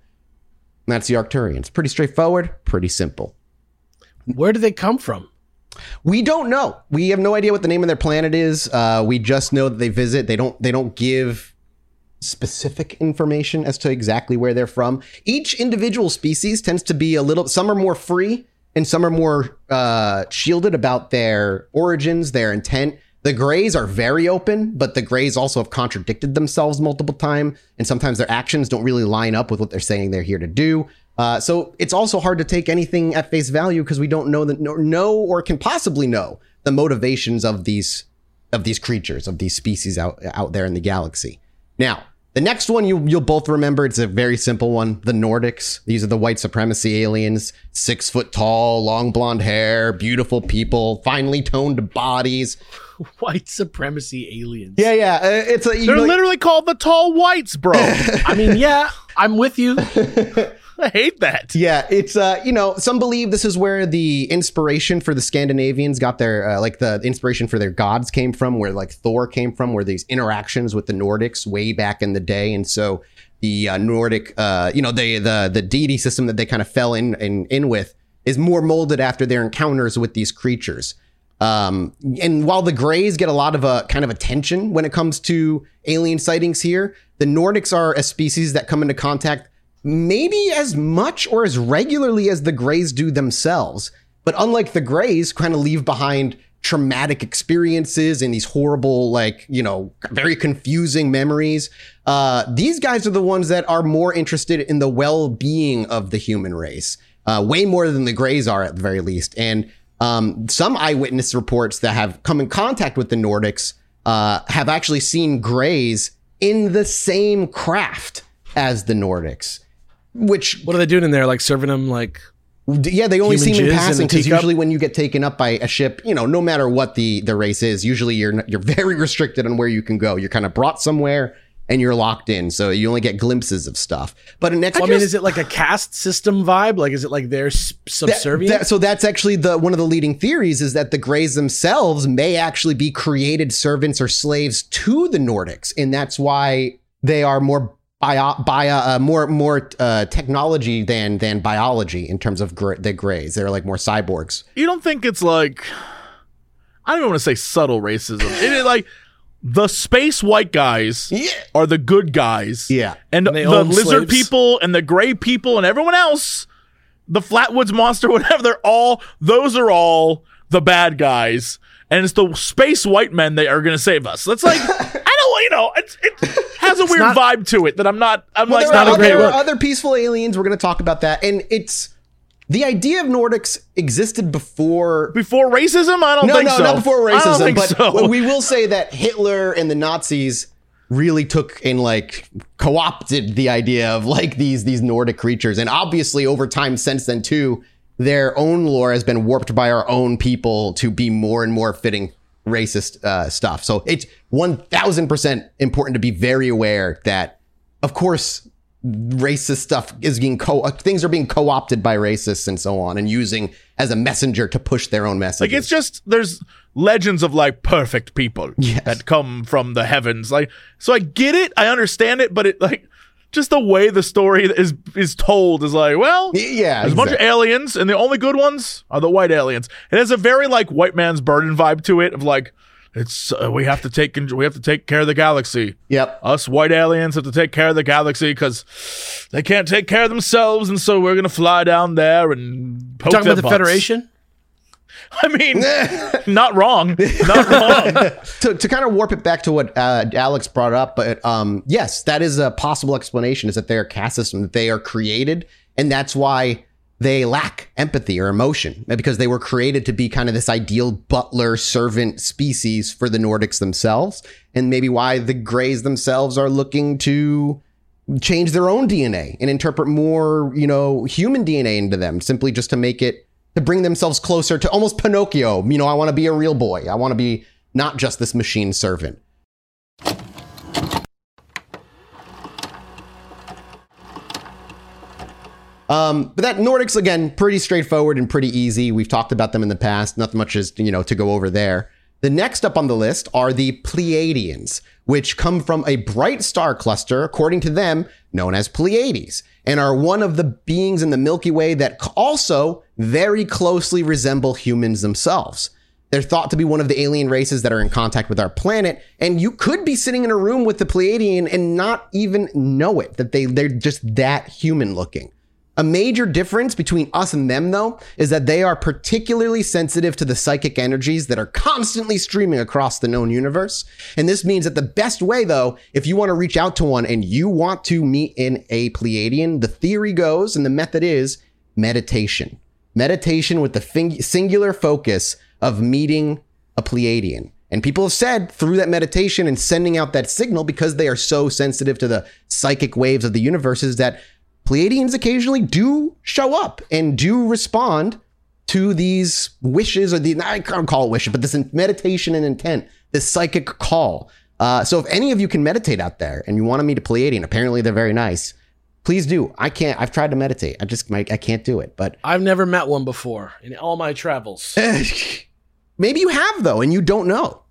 And that's the Arcturians. Pretty straightforward, pretty simple. Where do they come from? We don't know. We have no idea what the name of their planet is. Uh, we just know that they visit. They don't. They don't give specific information as to exactly where they're from. Each individual species tends to be a little. Some are more free, and some are more uh, shielded about their origins, their intent. The Greys are very open, but the Greys also have contradicted themselves multiple times, and sometimes their actions don't really line up with what they're saying they're here to do. Uh, so it's also hard to take anything at face value because we don't know that know or can possibly know the motivations of these of these creatures of these species out out there in the galaxy. Now, the next one you you'll both remember. It's a very simple one. The Nordics. These are the white supremacy aliens. Six foot tall, long blonde hair, beautiful people, finely toned bodies. White supremacy aliens. Yeah, yeah. uh, It's a They're know, literally called the tall whites, bro. I mean, yeah, I'm with you. I hate that. Yeah, it's uh, you know, some believe this is where the inspiration for the Scandinavians got their uh, like the inspiration for their gods came from, where like Thor came from, where these interactions with the Nordics way back in the day, and so the uh, Nordic, uh, you know, the the the deity system that they kind of fell in, in in with is more molded after their encounters with these creatures. Um, and while the Greys get a lot of uh, kind of attention when it comes to alien sightings here, the Nordics are a species that come into contact maybe as much or as regularly as the Greys do themselves. But unlike the Greys, kind of leave behind traumatic experiences and these horrible, like, you know, very confusing memories. Uh, these guys are the ones that are more interested in the well being of the human race, uh, way more than the Greys are, at the very least. And um, some eyewitness reports that have come in contact with the Nordics uh, have actually seen Greys in the same craft as the Nordics, which What are they doing in there? Like serving them like Yeah, they only Human seem in passing because usually when you get taken up by a ship, you know, no matter what the the race is, usually you're you're very restricted on where you can go. You're kind of brought somewhere and you're locked in, so you only get glimpses of stuff. But in next, Well, I mean, is it like a caste system vibe? Like, is it like they're s- subservient? so that's actually the one of the leading theories is that the Greys themselves may actually be created servants or slaves to the Nordics, and that's why they are more bio, bio uh, more more uh, technology than than biology in terms of gr- the Greys. They're like more cyborgs. You don't think it's like I don't even want to say subtle racism. It is like the space white guys Yeah. are the good guys. Yeah. And, And the lizard slaves. people and the gray people and everyone else, the Flatwoods monster, whatever, they're all those are all the bad guys. And it's the space white men that are gonna save us. That's like I don't you know, it's, it has a weird not- vibe to it that I'm not I'm Well, like there not are, a great there are other peaceful aliens. We're going to talk about that, and it's the idea of Nordics existed before. Before racism, I don't No, think no, so. not before racism. But so. we will say that Hitler and the Nazis really took and like co-opted the idea of like these these Nordic creatures, and obviously over time since then too, their own lore has been warped by our own people to be more and more fitting racist uh, stuff. So it's one thousand percent important to be very aware that, of course, racist stuff is being co uh, things are being co-opted by racists and so on, and using as a messenger to push their own message. Like it's just there's legends of like perfect people Yes. that come from the heavens. Like so I get it, I understand it, but it like just the way the story is is told is like, well, yeah, there's a bunch of aliens, and the only good ones are the white aliens. It has a very like white man's burden vibe to it of like it's uh, we have to take we have to take care of the galaxy. Yep. Us white aliens have to take care of the galaxy because they can't take care of themselves, and so we're gonna fly down there and poke Talking about the butts. Federation? I mean, not wrong, not wrong. to, to kind of warp it back to what uh, Alex brought up, but um, yes, that is a possible explanation. Is that they are caste system that they are created, and that's why they lack empathy or emotion because they were created to be kind of this ideal butler servant species for the Nordics themselves, and maybe why the Greys themselves are looking to change their own DNA and interpret more, you know, human DNA into them, simply just to make it to bring themselves closer to almost Pinocchio. You know, I want to be a real boy. I want to be not just this machine servant. Um, but that Nordics again, pretty straightforward and pretty easy. We've talked about them in the past. Nothing much is you know to go over there. The next up on the list are the Pleiadians, which come from a bright star cluster, according to them, known as Pleiades, and are one of the beings in the Milky Way that also very closely resemble humans themselves. They're thought to be one of the alien races that are in contact with our planet, and you could be sitting in a room with the Pleiadian and not even know it, that they, they're just that human looking. A major difference between us and them, though, is that they are particularly sensitive to the psychic energies that are constantly streaming across the known universe. And this means that the best way, though, if you want to reach out to one and you want to meet in a Pleiadian, the theory goes and the method is meditation. Meditation with the fing- singular focus of meeting a Pleiadian. And people have said through that meditation and sending out that signal because they are so sensitive to the psychic waves of the universe is that Pleiadians occasionally do show up and do respond to these wishes or the I can't call it wishes, but this meditation and intent, this psychic call. Uh, so if any of you can meditate out there and you want to meet a Pleiadian, apparently they're very nice. Please do. I can't. I've tried to meditate. I just I can't do it. But I've never met one before in all my travels. maybe you have though, and you don't know.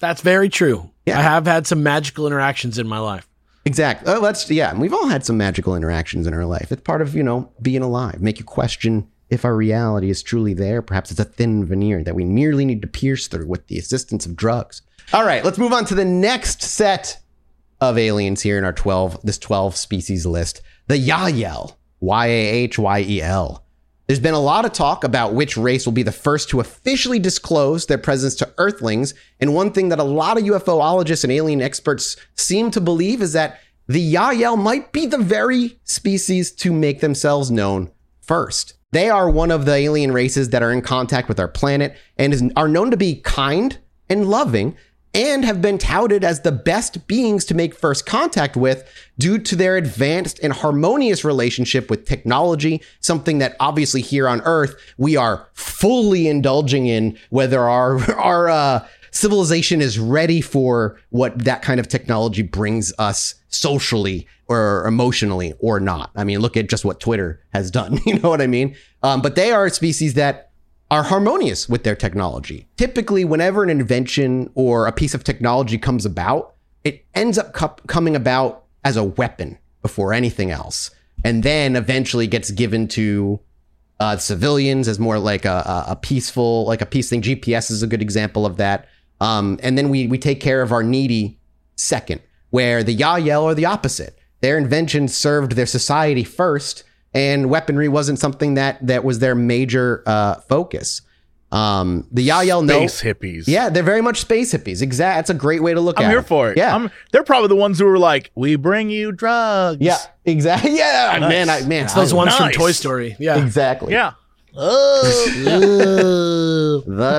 That's very true. Yeah. I have had some magical interactions in my life. Exactly. Oh, uh, that's yeah. and We've all had some magical interactions in our life. It's part of you know being alive. Make you question if our reality is truly there. Perhaps it's a thin veneer that we merely need to pierce through with the assistance of drugs. All right, let's move on to the next set of aliens here in our twelve this twelve species list. The Yahyel, Y A H Y E L. There's been a lot of talk about which race will be the first to officially disclose their presence to Earthlings. And one thing that a lot of UFOologists and alien experts seem to believe is that the Yahyel might be the very species to make themselves known first. They are one of the alien races that are in contact with our planet and is, are known to be kind and loving and have been touted as the best beings to make first contact with due to their advanced and harmonious relationship with technology, something that obviously here on Earth we are fully indulging in, whether our our uh, civilization is ready for what that kind of technology brings us socially or emotionally or not. I mean, look at just what Twitter has done. You know what I mean? Um, but they are a species that are harmonious with their technology. Typically, whenever an invention or a piece of technology comes about, it ends up co- coming about as a weapon before anything else, and then eventually gets given to uh, civilians as more like a, a, peaceful, like a peace thing. GPS is a good example of that. Um, and then we we take care of our needy second, where the Yahyel are the opposite. Their inventions served their society first, and weaponry wasn't something that that was their major uh, focus. Um, the Yahyel know. Space hippies. Yeah, they're very much space hippies. Exact. That's a great way to look I'm at here it. for it. Yeah. I'm, they're probably the ones who were like, "We bring you drugs." yeah. Exactly. Yeah. Nice. Man. I, man. It's those I- ones from Toy Story. Yeah. Exactly. yeah. the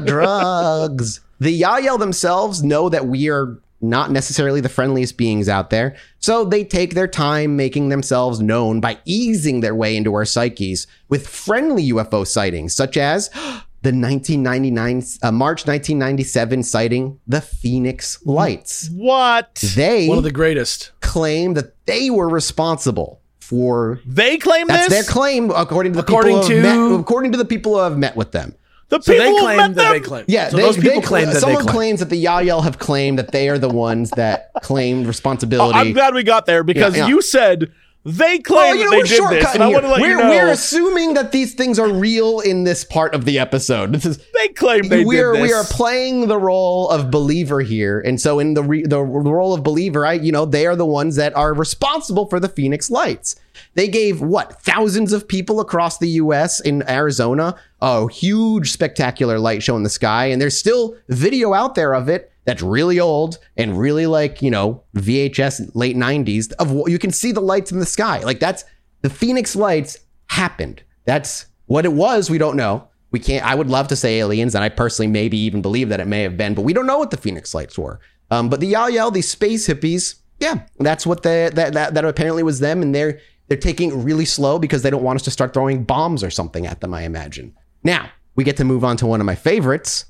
drugs. The Yahyel themselves know that we are not necessarily the friendliest beings out there, so they take their time making themselves known by easing their way into our psyches with friendly UFO sightings, such as the 1999 uh, March 1997 sighting, the Phoenix Lights. What? They One of the greatest. claim that they were responsible for. They claim That's this. their claim, according to the According people who have to- met, according to the people who have met with them. The So people they claim met that them? they claim. Yeah, So they, those people they- claim that they someone claim. claims that the Yahyel have claimed that they are the ones that claimed Oh, responsibility. I'm glad we got there because Yeah, yeah. you said they claim Oh, you know, they did this, and I want to let we're, you know we're assuming that these things are real in this part of the episode. This is they claim they we're did this. we are playing the role of believer here, and so in the re, the role of believer, I you know they are the ones that are responsible for the Phoenix Lights. They gave what thousands of people across the U.S. in Arizona a huge spectacular light show in the sky, and there's still video out there of it that's really old and really like you know VHS late '90s of what you can see the lights in the sky. Like that's the Phoenix Lights happened. That's what it was. We don't know. We can't. I would love to say aliens, and I personally maybe even believe that it may have been, but we don't know what the Phoenix Lights were. Um, but the Yahyel, these space hippies, yeah, that's what they, that that that apparently was them, and they're they're taking it really slow because they don't want us to start throwing bombs or something at them. I imagine. Now we get to move on to one of my favorites,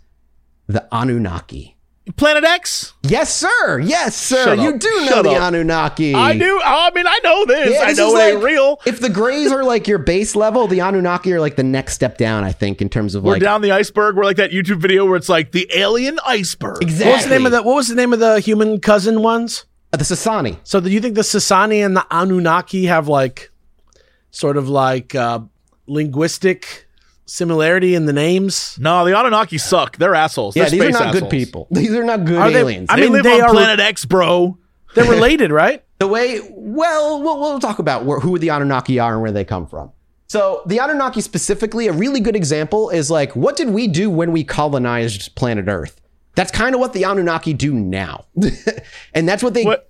the Anunnaki. Planet X. Yes, sir. Yes, sir. Shut you up. do know Shut the up. Anunnaki. I do. I mean, I know this. Yeah, I this know is it ain't like- real. If the Greys are like your base level, the Anunnaki are like the next step down. I think in terms of We're like down the iceberg. We're like that YouTube video where it's like the alien iceberg. exactly. What was the name of the What was the name of the human cousin ones? Uh, the Sasani? So do you think the Sasani and the Anunnaki have like sort of like uh, linguistic similarity in the names? No, the Anunnaki suck. They're assholes. Yeah, They're these are space not good people. These are not good Are they- aliens. I They mean, live they on are- Planet X, bro. They're related, right? the way, well, we'll, we'll talk about where, who the Anunnaki are and where they come from. So the Anunnaki specifically, a really good example is like, what did we do when we colonized planet Earth? That's kind of what the Anunnaki do now, and that's what they What?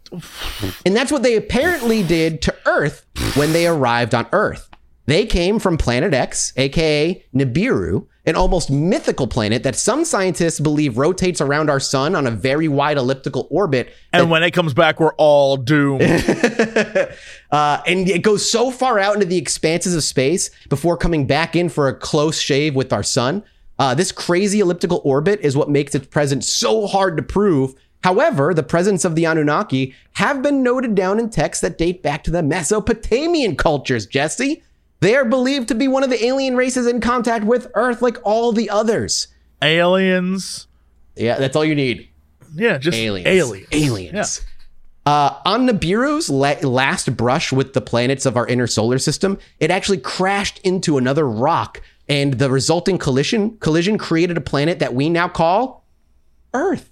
And that's what they apparently did to Earth when they arrived on Earth. They came from Planet X, aka Nibiru, an almost mythical planet that some scientists believe rotates around our sun on a very wide elliptical orbit. And when it comes back, we're all doomed. Uh, and it goes so far out into the expanses of space before coming back in for a close shave with our sun. Uh, this crazy elliptical orbit is what makes its presence so hard to prove. However, the presence of the Anunnaki have been noted down in texts that date back to the Mesopotamian cultures, Jesse. They are believed to be one of the alien races in contact with Earth like all the others. Aliens. Yeah, that's all you need. Yeah, just Aliens. aliens. Aliens. Uh, on Nibiru's la- last brush with the planets of our inner solar system, it actually crashed into another rock, and the resulting collision collision created a planet that we now call Earth.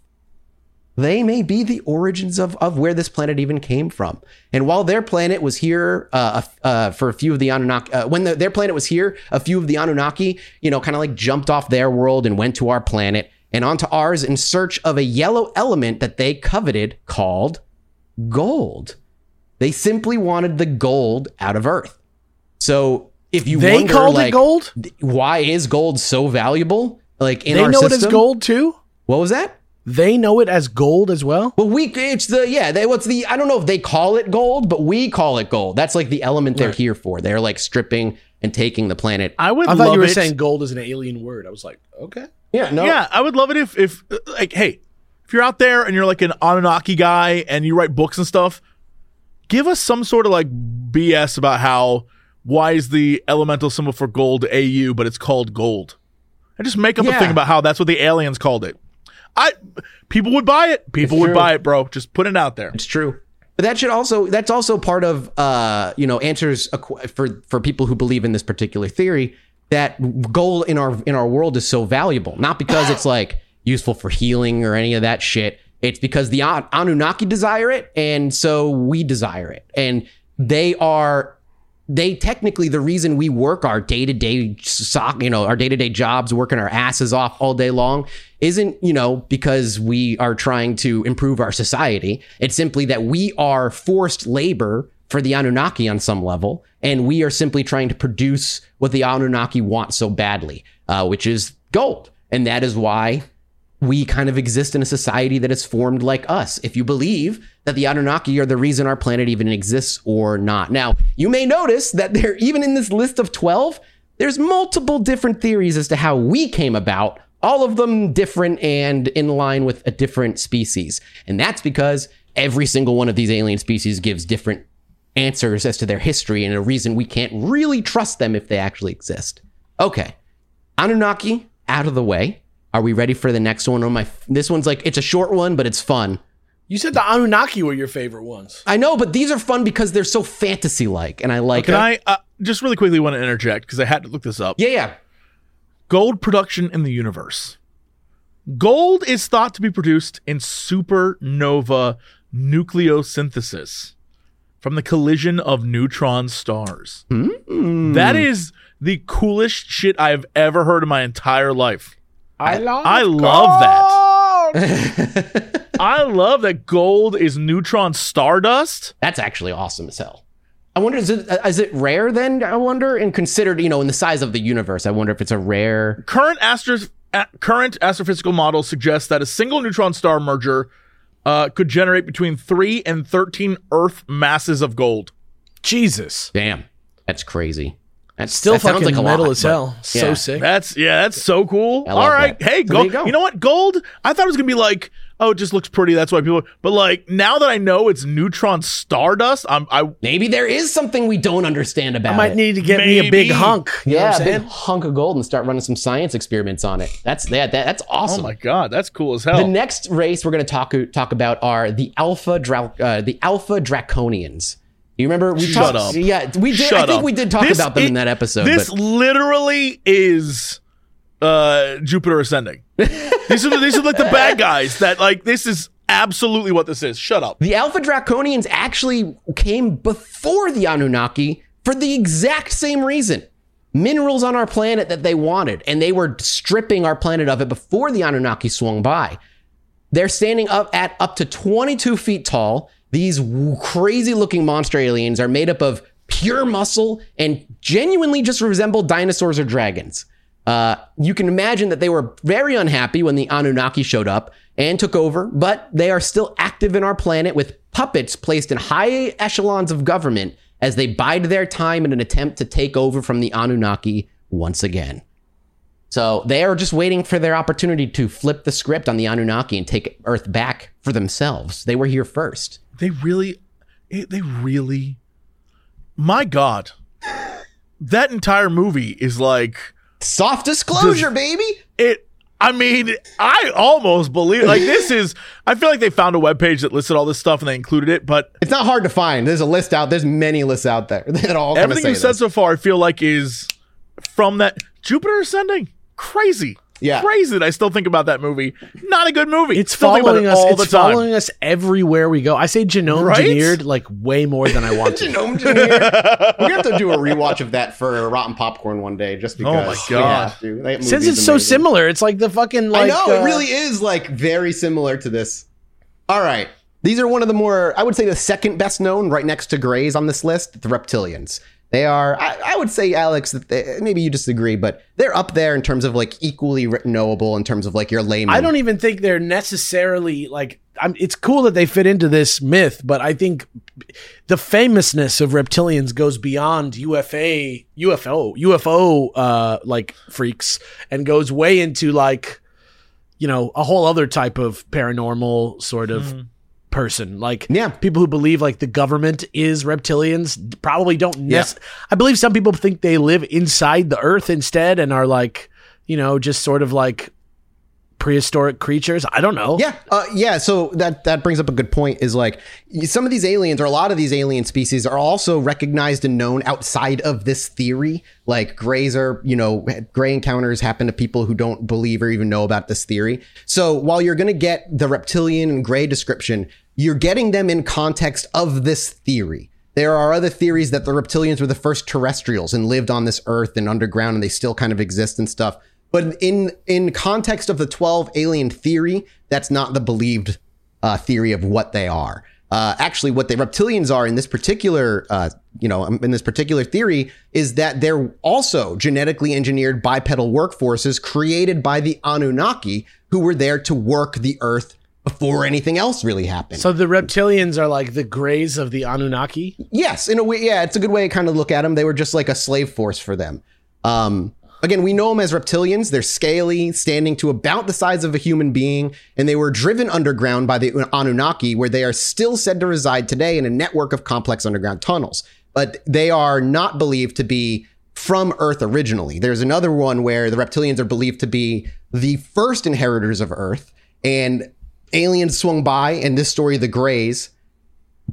They may be the origins of, of where this planet even came from. And while their planet was here uh, uh, for a few of the Anunnaki, uh, when the, their planet was here, a few of the Anunnaki, you know, kind of like jumped off their world and went to our planet and onto ours in search of a yellow element that they coveted called gold. They simply wanted the gold out of Earth. So if you They wonder, called like, it gold. why is gold so valuable? Like in our system. They our know system, it as gold too. What was that? They know it as gold as well. Well, we it's the yeah. They what's the I don't know if they call it gold, but we call it gold. That's like the element they're here for. They're like stripping and taking the planet. I would I love thought you were it. saying gold is an alien word. I was like, okay. Yeah, no. Yeah, I would love it if, if like, hey, if you're out there and you're like an Anunnaki guy and you write books and stuff, give us some sort of like BS about how why is the elemental symbol for gold AU, but it's called gold. And just make up a thing about how that's what the aliens called it. I people would buy it. People It's would true. buy it, bro. Just put it out there. It's true. But that should also that's also part of uh you know answers for for people who believe in this particular theory that gold in our in our world is so valuable not because it's like useful for healing or any of that shit it's because the An- Anunnaki desire it and so we desire it and they are they technically the reason we work our day-to-day sock you know our day-to-day jobs working our asses off all day long isn't you know because we are trying to improve our society. It's simply that we are forced labor for the anunnaki on some level and we are simply trying to produce what the anunnaki want so badly uh, which is gold. And that is why we kind of exist in a society that is formed like us. If you believe that the Anunnaki are the reason our planet even exists or not. Now, you may notice that there, even in this list of 12, there's multiple different theories as to how we came about, all of them different and in line with a different species. And that's because every single one of these alien species gives different answers as to their history and a reason we can't really trust them if they actually exist. Okay. Anunnaki out of the way. Are we ready for the next one? Oh my! This one's like it's a short one, but it's fun. You said the Anunnaki were your favorite ones. I know, but these are fun because they're so fantasy-like, and I like. It. Can it. I uh, just really quickly want to interject because I had to look this up? Yeah, yeah. Gold production in the universe. Gold is thought to be produced in supernova nucleosynthesis from the collision of neutron stars. Mm. That is the coolest shit I have ever heard in my entire life. I love. I love that. I love that gold is neutron stardust. That's actually awesome as hell. I wonder is it is it rare then? I wonder, and considered you know in the size of the universe, I wonder if it's a rare. Current astros current astrophysical models suggest that a single neutron star merger uh, could generate between three and thirteen Earth masses of gold. Jesus. Damn, that's crazy. That's Still that sounds fucking like a metal lot, as but- hell. So sick. That's yeah, that's so cool. All right, that. hey, So there gold. you go. You know what? Gold. I thought it was gonna be like, oh, it just looks pretty. That's why people. But like now that I know it's neutron stardust, I'm I Maybe there is something we don't understand about it. I might it. need to get me a big hunk. You know yeah, what a I'm big hunk of gold and start running some science experiments on it. That's that, that that's awesome. oh my god, that's cool as hell. The next race we're going to talk talk about are the Alpha Dra- uh, the Alpha Draconians. You remember we Shut talked? up. Yeah, we did. I think up. we did talk This about them i- in that episode. This but literally is uh Jupiter ascending. these are these are like the bad guys that like this is absolutely what this is. Shut up. the Alpha Draconians actually came before the Anunnaki for the exact same reason. Minerals on our planet that they wanted, and they were stripping our planet of it before the Anunnaki swung by. They're standing up at up to 22 feet tall. These crazy looking monster aliens are made up of pure muscle and genuinely just resemble dinosaurs or dragons. Uh, you can imagine that they were very unhappy when the Anunnaki showed up and took over, but they are still active in our planet with puppets placed in high echelons of government as they bide their time in an attempt to take over from the Anunnaki once again. So they are just waiting for their opportunity to flip the script on the Anunnaki and take Earth back for themselves. They were here first. They really eh, they really my god. That entire movie is like Soft disclosure, baby. it I mean, I almost believe like this is I feel like they found a webpage that listed all this stuff and they included it, but It's not hard to find. There's a list out. There's many lists out there that all everything you said so far I feel like is from that Jupiter ascending. Crazy. Yeah. Crazy that I still think about that movie. Not a good movie. It's Still think about following it us. all It's the time. following us everywhere we go. I say genome Right? engineered like way more than I want to. Genome engineer. We're gonna have to do a rewatch of that for Rotten Popcorn one day, just because. Oh my God. we have to. Since movie's it's so similar, it's like the fucking like. I know uh, it really is like very similar to this. All right, these are one of the more I would say the second best known, right next to Greys on this list, the Reptilians. They are, I, I would say, Alex, that they, maybe you disagree, but they're up there in terms of like equally knowable in terms of like your layman. I don't even think they're necessarily like. I'm, it's cool that they fit into this myth, but I think the famousness of reptilians goes beyond UFA, UFO, UFO, uh, like freaks, and goes way into like, you know, a whole other type of paranormal sort of person. Like, Yeah. people who believe like the government is reptilians probably don't. Nec- I believe some people think they live inside the Earth instead and are like, you know, just sort of like prehistoric creatures. I don't know. Yeah, uh, yeah. So that that brings up a good point. Is like some of these aliens, or a lot of these alien species, are also recognized and known outside of this theory. Like grays are, you know, gray encounters happen to people who don't believe or even know about this theory. So while you're going to get the reptilian and gray description, you're getting them in context of this theory. There are other theories that the reptilians were the first terrestrials and lived on this earth and underground and they still kind of exist and stuff. But in in context of the 12 alien theory, that's not the believed uh, theory of what they are. Uh, actually, what the reptilians are in this particular, uh, you know, in this particular theory is that they're also genetically engineered bipedal workforces created by the Anunnaki, who were there to work the Earth before anything else really happened. So the reptilians are like the grays of the Anunnaki. Yes, in a way, yeah, it's a good way to kind of look at them. They were just like a slave force for them. Um, again, we know them as reptilians. They're scaly, standing to about the size of a human being, and they were driven underground by the Anunnaki, where they are still said to reside today in a network of complex underground tunnels. But they are not believed to be from Earth originally. There's another one where the reptilians are believed to be the first inheritors of Earth, and aliens swung by, and this story, the Greys,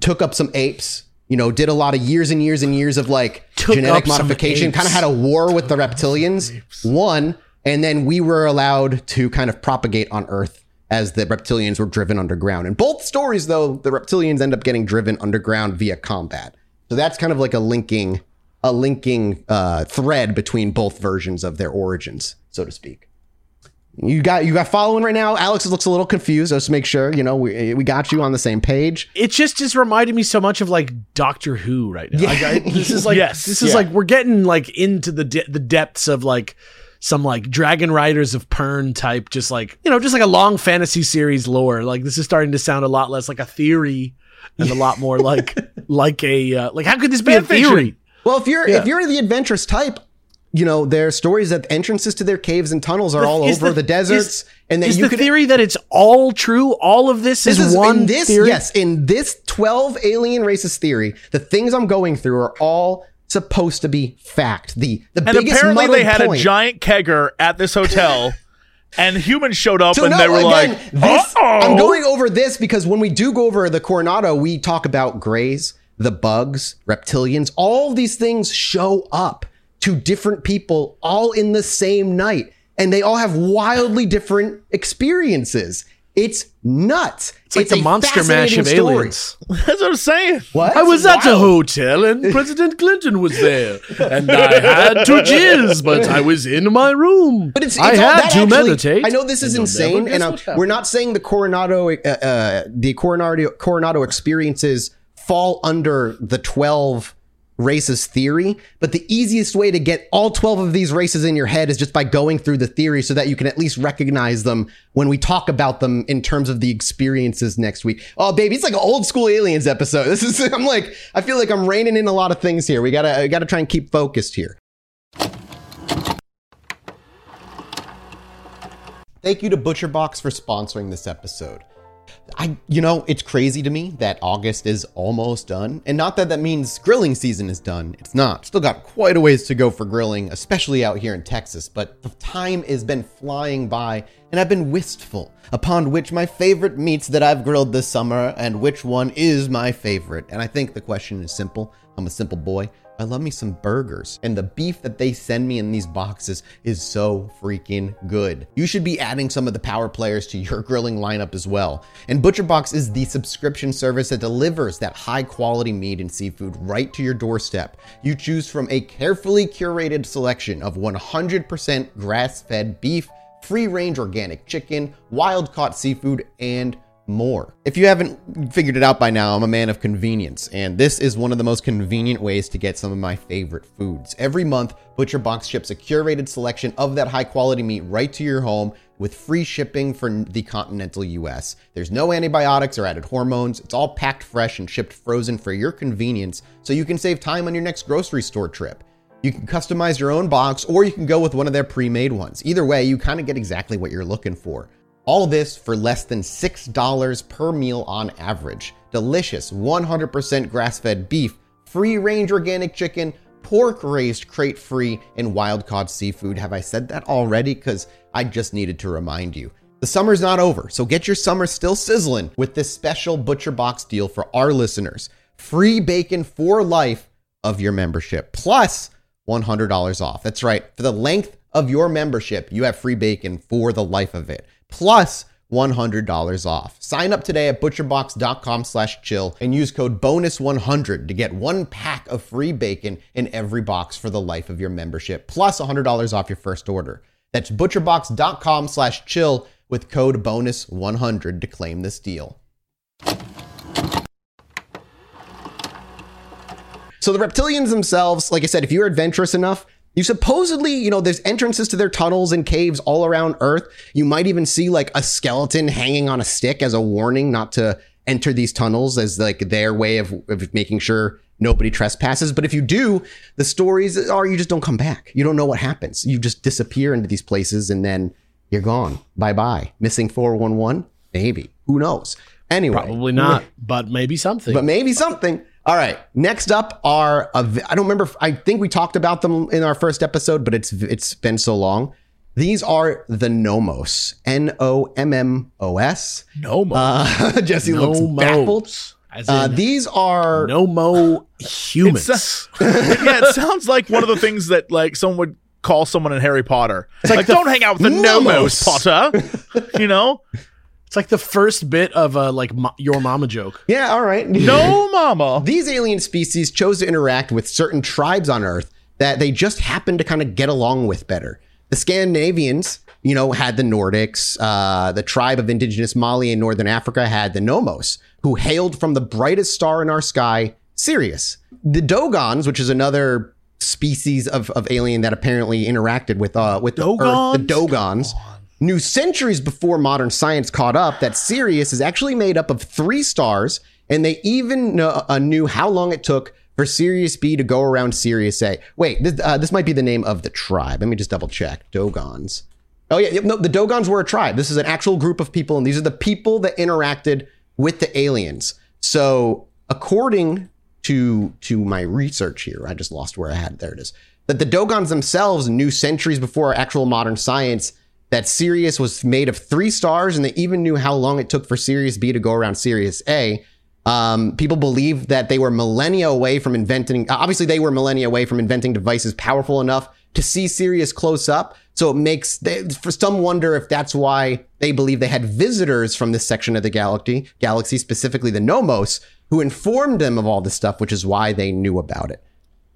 took up some apes. You know, did a lot of years and years and years of like Took genetic modification. Kind of had a war with the reptilians. Won, and then we were allowed to kind of propagate on Earth as the reptilians were driven underground. In both stories, though, the reptilians end up getting driven underground via combat. So that's kind of like a linking, a linking uh, thread between both versions of their origins, so to speak. You got you got following right now. Alex looks a little confused. Let's make sure you know we we got you on the same page. It just just reminded me so much of like Doctor Who right now. Like, I, this is like Yes, this is yeah. like we're getting like into the de- the depths of like some like Dragon Riders of Pern type, just like you know, just like a long fantasy series lore. Like this is starting to sound a lot less like a theory and a lot more like like a uh, like how could this be a Fan fiction. theory? Well, if you're if you're the adventurous type, you know there are stories that entrances to their caves and tunnels are all Is over the, the- deserts, is- and that Is you the could. theory that it's all true? All of this, this is, one in this theory. yes in this twelve alien races theory. The things I'm going through are all supposed to be fact. The the And biggest apparently they had point- a giant kegger at this hotel, and humans showed up So and no, they were again, like, this, "Uh-oh." I'm going over this because when we do go over the Coronado, we talk about grays, the bugs, reptilians. All these things show up to different people all in the same night, and they all have wildly different experiences. It's nuts. It's like the a monster mash of story. aliens. That's what I'm saying. What? I was at a hotel and President Clinton was there, and I had to jizz, but I was in my room. But it's, it's I had to actually- meditate. I know this is and insane, and I'm, we're not saying the Coronado, uh, uh, the Coronado, Coronado experiences fall under the twelve races theory. But the easiest way to get all twelve of these races in your head is just by going through the theory, so that you can at least recognize them when we talk about them in terms of the experiences next week. Oh, baby, it's like an old school aliens episode. This is I'm like I feel like I'm reining in a lot of things here. We gotta we gotta try and keep focused here. Thank you to ButcherBox for sponsoring this episode. I, you know, it's crazy to me that August is almost done. And not that that means grilling season is done. It's not. Still got quite a ways to go for grilling, especially out here in Texas. But the time has been flying by, and I've been wistful upon which my favorite meats that I've grilled this summer and which one is my favorite. And I think the question is simple. I'm a simple boy. I love me some burgers, and the beef that they send me in these boxes is so freaking good. You should be adding some of the power players to your grilling lineup as well. And ButcherBox is the subscription service that delivers that high quality meat and seafood right to your doorstep. You choose from a carefully curated selection of 100% grass fed beef, free range organic chicken, wild caught seafood, and more. If you haven't figured it out by now, I'm a man of convenience, and this is one of the most convenient ways to get some of my favorite foods. Every month, ButcherBox ships a curated selection of that high quality meat right to your home with free shipping for the continental US. There's no antibiotics or added hormones. It's all packed fresh and shipped frozen for your convenience so you can save time on your next grocery store trip. You can customize your own box or you can go with one of their pre made ones. Either way, you kind of get exactly what you're looking for. All this for less than $6 per meal on average. Delicious 100% grass fed beef, free range organic chicken, pork raised crate free, and wild caught seafood. Have I said that already? Because I just needed to remind you. The summer's not over, so get your summer still sizzling with this special Butcher Box deal for our listeners. Free bacon for life of your membership, plus $100 off. That's right. For the length of your membership, you have free bacon for the life of it, plus $100 off. Sign up today at butcherbox.com slash chill and use code bonus100 to get one pack of free bacon in every box for the life of your membership, plus $100 off your first order. That's butcherbox.com slash chill with code bonus100 to claim this deal. So the reptilians themselves, like I said, if you're adventurous enough, you supposedly, you know, there's entrances to their tunnels and caves all around Earth. You might even see like a skeleton hanging on a stick as a warning not to enter these tunnels as like their way of, of making sure nobody trespasses. But if you do, the stories are you just don't come back. You don't know what happens. You just disappear into these places and then you're gone. Bye bye. Missing 411? Maybe. Who knows? Anyway. Probably not, but maybe something. But maybe something. All right. Next up are I don't remember. I think we talked about them in our first episode, but it's it's been so long. These are the Nommos. N O M M O S. No more. Uh, Jesse looks baffled. Nommos, Uh, these are no mo humans. It's, yeah, it sounds like one of the things that like someone would call someone in Harry Potter. it's like, don't hang out with the Nommos. Nommos, Potter. you know, It's like the first bit of a like mo- your mama joke. yeah. All right. no mama. These alien species chose to interact with certain tribes on Earth that they just happened to kind of get along with better. The Scandinavians, you know, had the Nordics. Uh, the tribe of indigenous Mali in northern Africa had the Nommos, who hailed from the brightest star in our sky, Sirius. The Dogons, which is another species of, of alien that apparently interacted with uh with the Earth, the Dogons. Knew centuries before modern science caught up that Sirius is actually made up of three stars, and they even uh, knew how long it took for Sirius B to go around Sirius A. Wait, this, uh, this might be the name of the tribe. Let me just double check. Dogons. Oh yeah, no, the Dogons were a tribe. This is an actual group of people, and these are the people that interacted with the aliens. So, according to to my research here, I just lost where I had. There it is. That the Dogons themselves knew centuries before actual modern science that Sirius was made of three stars, and they even knew how long it took for Sirius B to go around Sirius A. Um, people believe that they were millennia away from inventing. Obviously, they were millennia away from inventing devices powerful enough to see Sirius close up. So it makes they, for some wonder if that's why they believe they had visitors from this section of the galaxy, galaxy specifically the Nommos, who informed them of all this stuff, which is why they knew about it.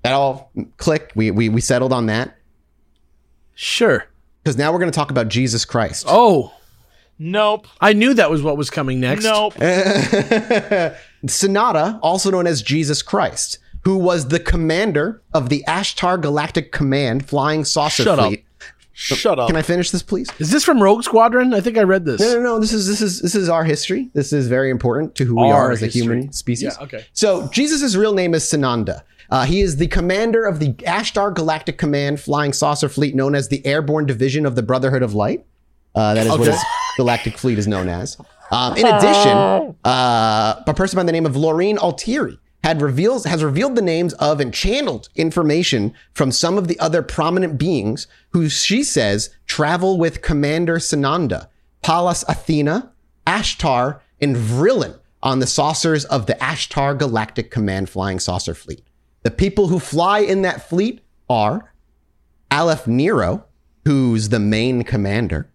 That all click. We we we settled on that Sure. Because now we're going to talk about Jesus Christ. Oh, Nope. I knew that was what was coming next. Nope. Sananda, also known as Jesus Christ, who was the commander of the Ashtar Galactic Command Flying Saucer Shut up. Fleet. Shut up. Can I finish this, please? Is this from Rogue Squadron? I think I read this. No, no, no. This is this is this is our history. This is very important to who we Our are as a history. human species. Yeah, okay. So Jesus' real name is Sananda. Uh, he is the commander of the Ashtar Galactic Command Flying Saucer Fleet, known as the Airborne Division of the Brotherhood of Light. Uh, that is what Okay. his galactic fleet is known as. Um, in addition, uh, a person by the name of Laureen Altieri had reveals has revealed the names of and channeled information from some of the other prominent beings who she says travel with Commander Sananda, Pallas Athena, Ashtar, and Vrillin on the saucers of the Ashtar Galactic Command Flying Saucer Fleet. The people who fly in that fleet are Aleph Nero, who's the main commander,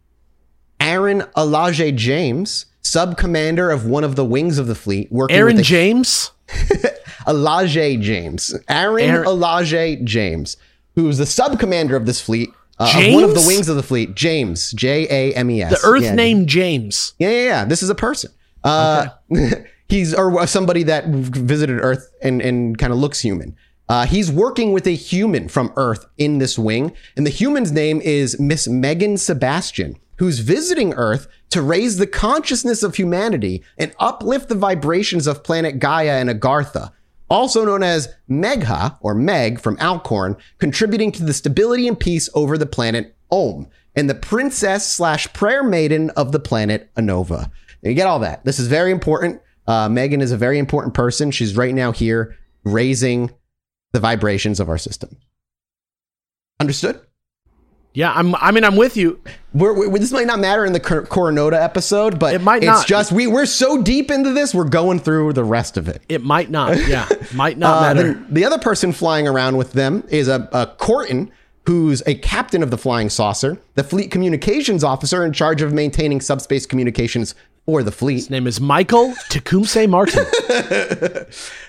Aaron Elijah James, sub commander of one of the wings of the fleet, working Aaron with the James. Elijah James. Aaron, Aaron- Elijah James, who's the sub commander of this fleet, uh, of one of the wings of the fleet. James, J A M E S. The Earth Yeah, name James. Yeah, yeah, yeah. This is a person. Uh, he's or somebody that visited Earth and and kind of looks human. Uh, he's working with a human from Earth in this wing, and the human's name is Miss Megan Sebastian, who's visiting Earth to raise the consciousness of humanity and uplift the vibrations of planet Gaia and Agartha, also known as Megha or Meg from Alcorn, contributing to the stability and peace over the planet Om, and the princess slash prayer maiden of the planet Anova. You get all that. This is very important. Uh, Megan is a very important person. She's right now here raising the vibrations of our system. Understood? Yeah, I'm. I mean, I'm with you. We're, we this might not matter in the Cor- Coronado episode, but It might Not. it's just we we're so deep into this, we're going through the rest of it. It might not. Yeah, might not Uh, matter. then the other person flying around with them is a, a Corton, who's a captain of the flying saucer, the fleet communications officer in charge of maintaining subspace communications for the fleet. His name is Michael Tecumseh Martin.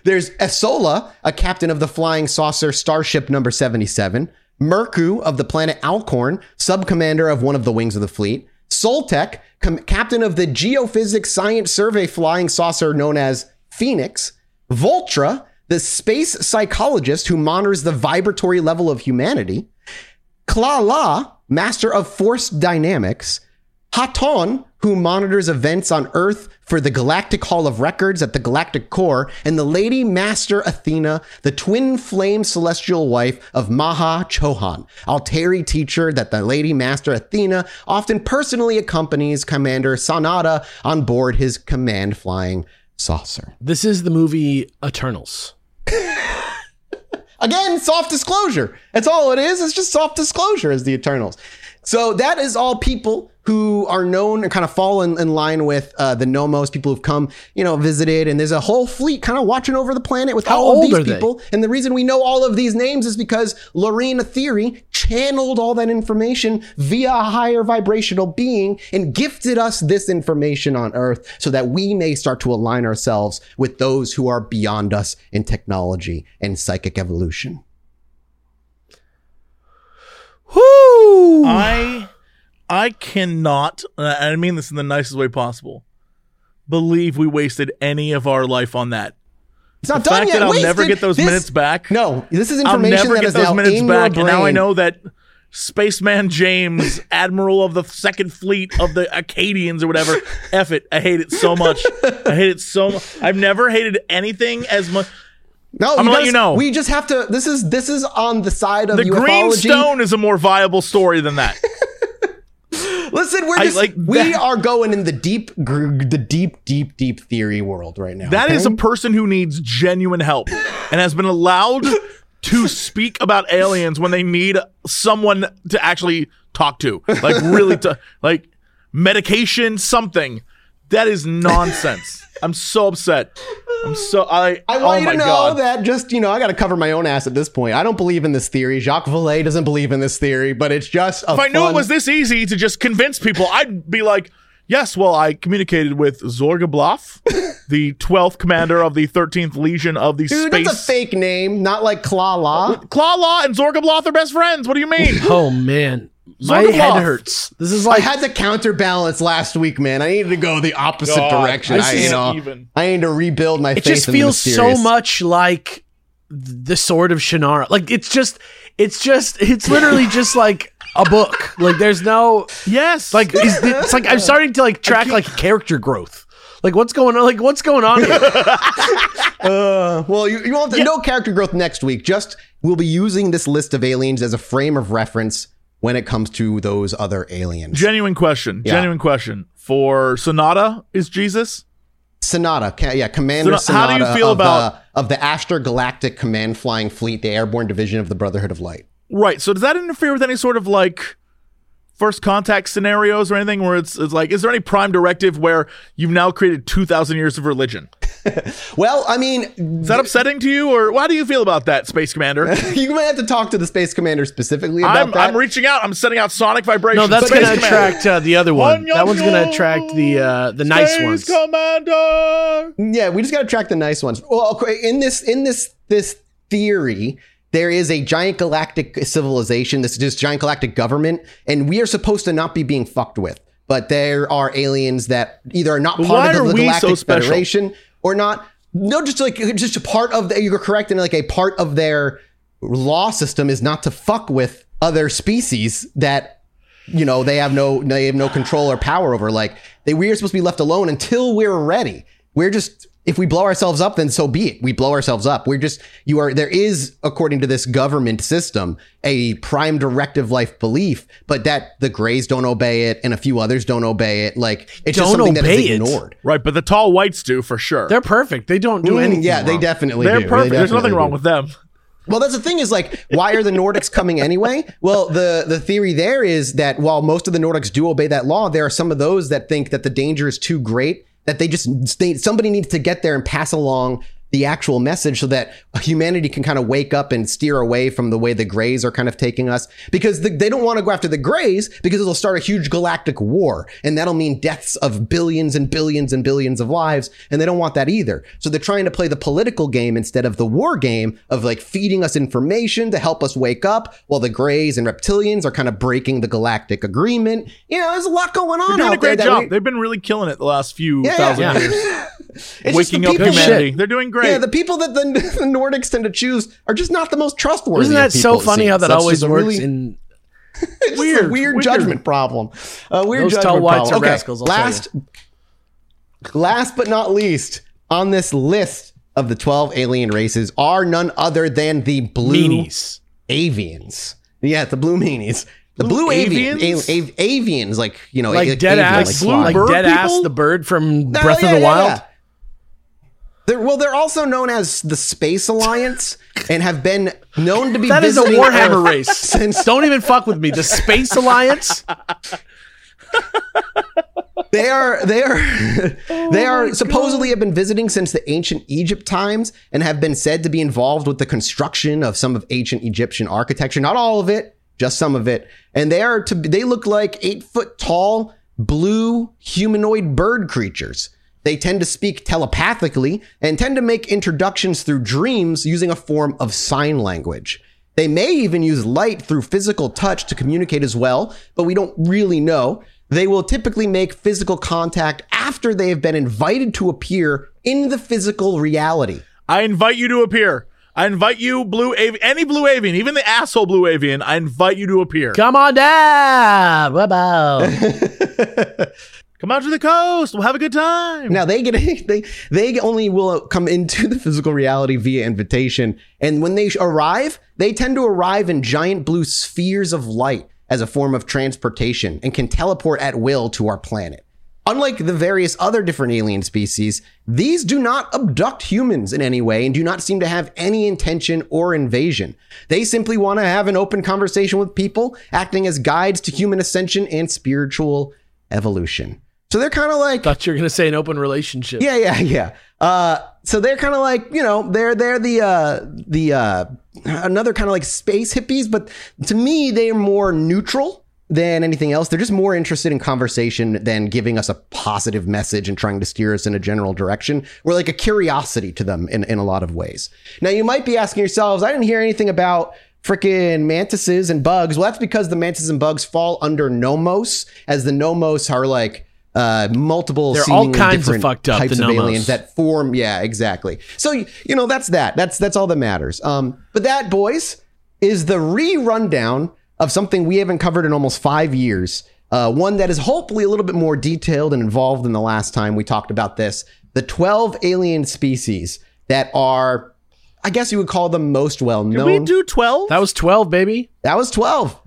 There's Esola, a captain of the flying saucer Starship number 77, Merku of the planet Alcorn, sub-commander of one of the wings of the fleet, Soltek, com- captain of the Geophysics Science Survey flying saucer known as Phoenix, Voltra, the space psychologist who monitors the vibratory level of humanity, Klala, master of force dynamics, Haton, who monitors events on Earth for the Galactic Hall of Records at the Galactic Core, and the Lady Master Athena, the twin flame celestial wife of Maha Chohan, Alteri teacher that the Lady Master Athena often personally accompanies Commander Sananda on board his command flying saucer. this is the movie Eternals. Again, soft disclosure. That's all it is. It's just soft disclosure as the Eternals. So that is all people who are known and kind of fall in, in line with uh, the Nommos, people who've come, you know, visited, and there's a whole fleet kind of watching over the planet with How all of these are they? people. And the reason we know all of these names is because Lorena Theory channeled all that information via a higher vibrational being and gifted us this information on Earth so that we may start to align ourselves with those who are beyond us in technology and psychic evolution. Whoo! I I cannot, and I mean this in the nicest way possible, believe we wasted any of our life on that. It's not The done fact yet. that I'll never get those This- minutes back. No, this is information I'll never that get is those now minutes in back, your and now I know that Spaceman James, Admiral of the Second Fleet of the Acadians or whatever. F it, I hate it so much. I hate it so much. I've never hated anything as much. No, gonna let you know. We just have to. This is this is on the side of The Green. Stone is a more viable story than that. Listen, we're just like we are going in the deep, gr- the deep, deep, deep theory world right now. That is okay? a person who needs genuine help and has been allowed to speak about aliens when they need someone to actually talk to. Like really to like medication, something. That is nonsense. I'm so upset. I'm so I I oh want you to know god. that just you know I got to cover my own ass at this point. I don't believe in this theory. Jacques Vallée doesn't believe in this theory, but it's just a if I knew it was this easy to just convince people, I'd be like, yes, well, I communicated with Zorga Bluff, the 12th commander of the 13th Legion of the Dude, Space. that's a fake name, not like Claw Law. Claw Law and Zorga Bluff are best friends. What do you mean? oh man, my Zorga head hurts. This is I had to counterbalance last week, man. I needed to go the opposite God, direction. I, you know, even. I need to rebuild my it faith just in the feels so much like the sword of Shannara. Like it's just, it's just, it's literally just like a book. Like there's no Yes. like is the- it's like I'm starting to like track like character growth. Like what's going on? Like what's going on here? Uh, well, you, you won't have no character growth next week. Just we'll be using this list of aliens as a frame of reference when it comes to those other aliens. genuine question. Yeah. Genuine question. For Sananda, is Jesus? Sananda, yeah, Commander Sananda- how do you feel of, about- the, of the Ashtar Galactic Command Flying Fleet, the airborne division of the Brotherhood of Light. Right. So does that interfere with any sort of like first contact scenarios or anything where it's, it's like, is there any prime directive where you've now created 2,000 years of religion? Well, I mean, Is that upsetting to you or how do you feel about that, Space Commander? you might have to talk to the Space Commander specifically about I'm, that. I'm reaching out. I'm sending out sonic vibrations. No, that's gonna attract uh, the other one. On That one's gonna attract the uh, the nice ones. Space. Commander. Yeah, we just got to track the nice ones. Well, okay, in this in this this theory, there is a giant galactic civilization. This this giant galactic government, and we are supposed to not be being fucked with. But there are aliens that either are not part why of the, the so Galactic special? Federation or not. No, just like just a part of the, you're correct, and like a part of their law system is not to fuck with other species that you know they have no they have no control or power over like they we are supposed to be left alone until we're ready we're just if we blow ourselves up then so be it we blow ourselves up we're just you are there is according to this government system a prime directive life belief but that the grays don't obey it and a few others don't obey it like it's just Don't something that obey is it? ignored Right, but the tall whites do for sure. They're perfect. They don't do Mm, anything. yeah they definitely They're do. They perfect. There's definitely nothing wrong with them. Well, that's the thing is like, why are the Nordics coming anyway? Well, the the theory there is that while most of the Nordics do obey that law, there are some of those that think that the danger is too great that they just they, somebody needs to get there and pass along the actual message so that humanity can kind of wake up and steer away from the way the Greys are kind of taking us because the, they don't want to go after the Greys because it'll start a huge galactic war and that'll mean deaths of billions and billions and billions of lives and they don't want that either. So they're trying to play the political game instead of the war game of like feeding us information to help us wake up while the Greys and reptilians are kind of breaking the galactic agreement. You know, there's a lot going on they're doing a great job. We, they've been really killing it the last few Yeah, thousand yeah. years. It's just the Waking up people- humanity. Shit. They're doing great. Yeah, the people that the, the Nordics tend to choose are just not the most trustworthy. Isn't that so people, it funny how that That's always a works really- in it's just a Weird, weird, weird. judgment problem. A weird Those judgment whites problem. Okay, rascals, last, last but not least, on this list of the twelve alien races are none other than the blue meanies. avians. Yeah, the blue meanies. The blue, Blue avian, avians? a- av- avians, like you know, Like a- dead avian, ass, blue like bird dead ass, the bird from No, Breath yeah, of the yeah, Wild. yeah. They're, well, they're also known as the Space Alliance and have been known to be That is a Warhammer Earth race. Since Don't even fuck with me. The Space Alliance. they are they are Oh they are oh supposedly have been visiting since the ancient Egypt times and have been said to be involved with the construction of some of ancient Egyptian architecture. Not all of it, just some of it. And they are to they look like eight foot tall blue humanoid bird creatures. They tend to speak telepathically and tend to make introductions through dreams using a form of sign language. They may even use light through physical touch to communicate as well, but we don't really know. They will typically make physical contact after they have been invited to appear in the physical reality. I invite you to appear. I invite you, blue avian, any blue avian, even the asshole blue avian. I invite you to appear. Come on down. Bye-bye. Come out to the coast. We'll have a good time. Now they get they they only will come into the physical reality via invitation, and when they arrive, they tend to arrive in giant blue spheres of light as a form of transportation and can teleport at will to our planet. Unlike the various other different alien species, these do not abduct humans in any way and do not seem to have any intention or invasion. They simply want to have an open conversation with people, acting as guides to human ascension and spiritual evolution. So they're kind of like Thought you were gonna say an open relationship. yeah, yeah, yeah. Uh, so they're kind of like you know they're they're the uh, the uh, another kind of like space hippies, but to me they're more neutral than anything else. They're just more interested in conversation than giving us a positive message and trying to steer us in a general direction. We're like a curiosity to them in in a lot of ways. Now you might be asking yourselves, I didn't hear anything about freaking mantises and bugs. Well, that's because the mantises and bugs fall under Nommos, as the Nommos are like uh, multiple. They're all seemingly kinds of fucked up, Types the of aliens that form. Yeah, exactly. So you know that's that. That's that's all that matters. Um, but that boys is the re-rundown of something we haven't covered in almost five years. Uh, one that is hopefully a little bit more detailed and involved than the last time we talked about this. The twelve alien species that are, I guess you would call them most well Did known. we do 12? That was twelve, baby. that was twelve.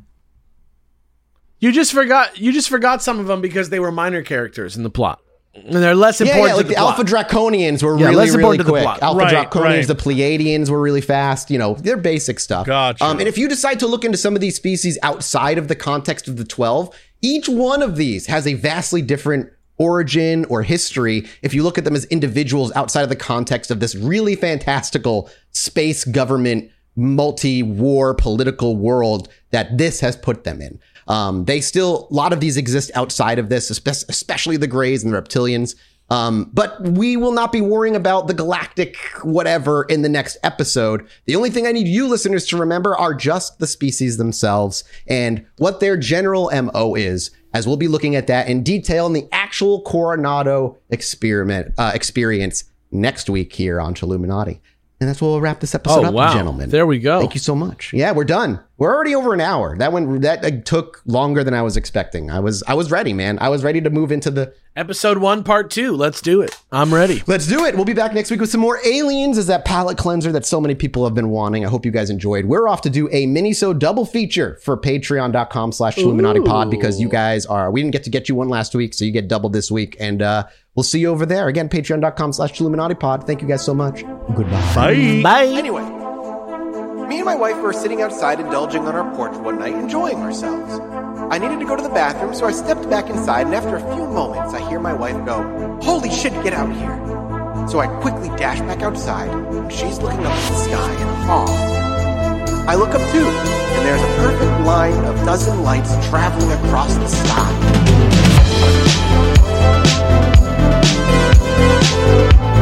You just forgot. You just forgot some of them because they were minor characters in the plot, and they're less Yeah, important yeah, like the, the. Alpha Draconians were Yeah, really, less really important to the quick. Alpha Right, Draconians, right. the Pleiadians were really fast. You know, they're basic stuff. Gotcha. Um, and if you decide to look into some of these species outside of the context of the 12, each one of these has a vastly different origin or history if you look at them as individuals outside of the context of this really fantastical space government multi-war political world that this has put them in. Um, they still, a lot of these exist outside of this, especially the Greys and the Reptilians. Um, but we will not be worrying about the galactic whatever in the next episode. The only thing I need you listeners to remember are just the species themselves and what their general MO is, as we'll be looking at that in detail in the actual Coronado experiment uh, experience next week here on Chilluminati. And that's where we'll wrap this episode Oh up, wow! gentlemen. There we go. Thank you so much. Yeah, we're done. We're already over an hour. That went that took longer than I was expecting. I was I was ready, man. I was ready to move into the Episode one, part two. Let's do it. I'm ready. Let's do it. We'll be back next week with some more aliens as that palate cleanser that so many people have been wanting. I hope you guys enjoyed. We're off to do a mini-so double feature for patreon.com slash Chilluminati pod because you guys are, we didn't get to get you one last week, so you get double this week. And uh, we'll see you over there. Again, patreon.com slash Chilluminati pod. Thank you guys so much. Goodbye. Bye. Bye. Anyway, me and my wife were sitting outside indulging on our porch one night, enjoying ourselves. I needed to go to the bathroom, so I stepped back inside, and after a few moments, I hear my wife go, Holy shit, get out here! So I quickly dash back outside, and she's looking up at the sky in awe. I look up too, and there's a perfect line of dozen lights traveling across the sky. Thank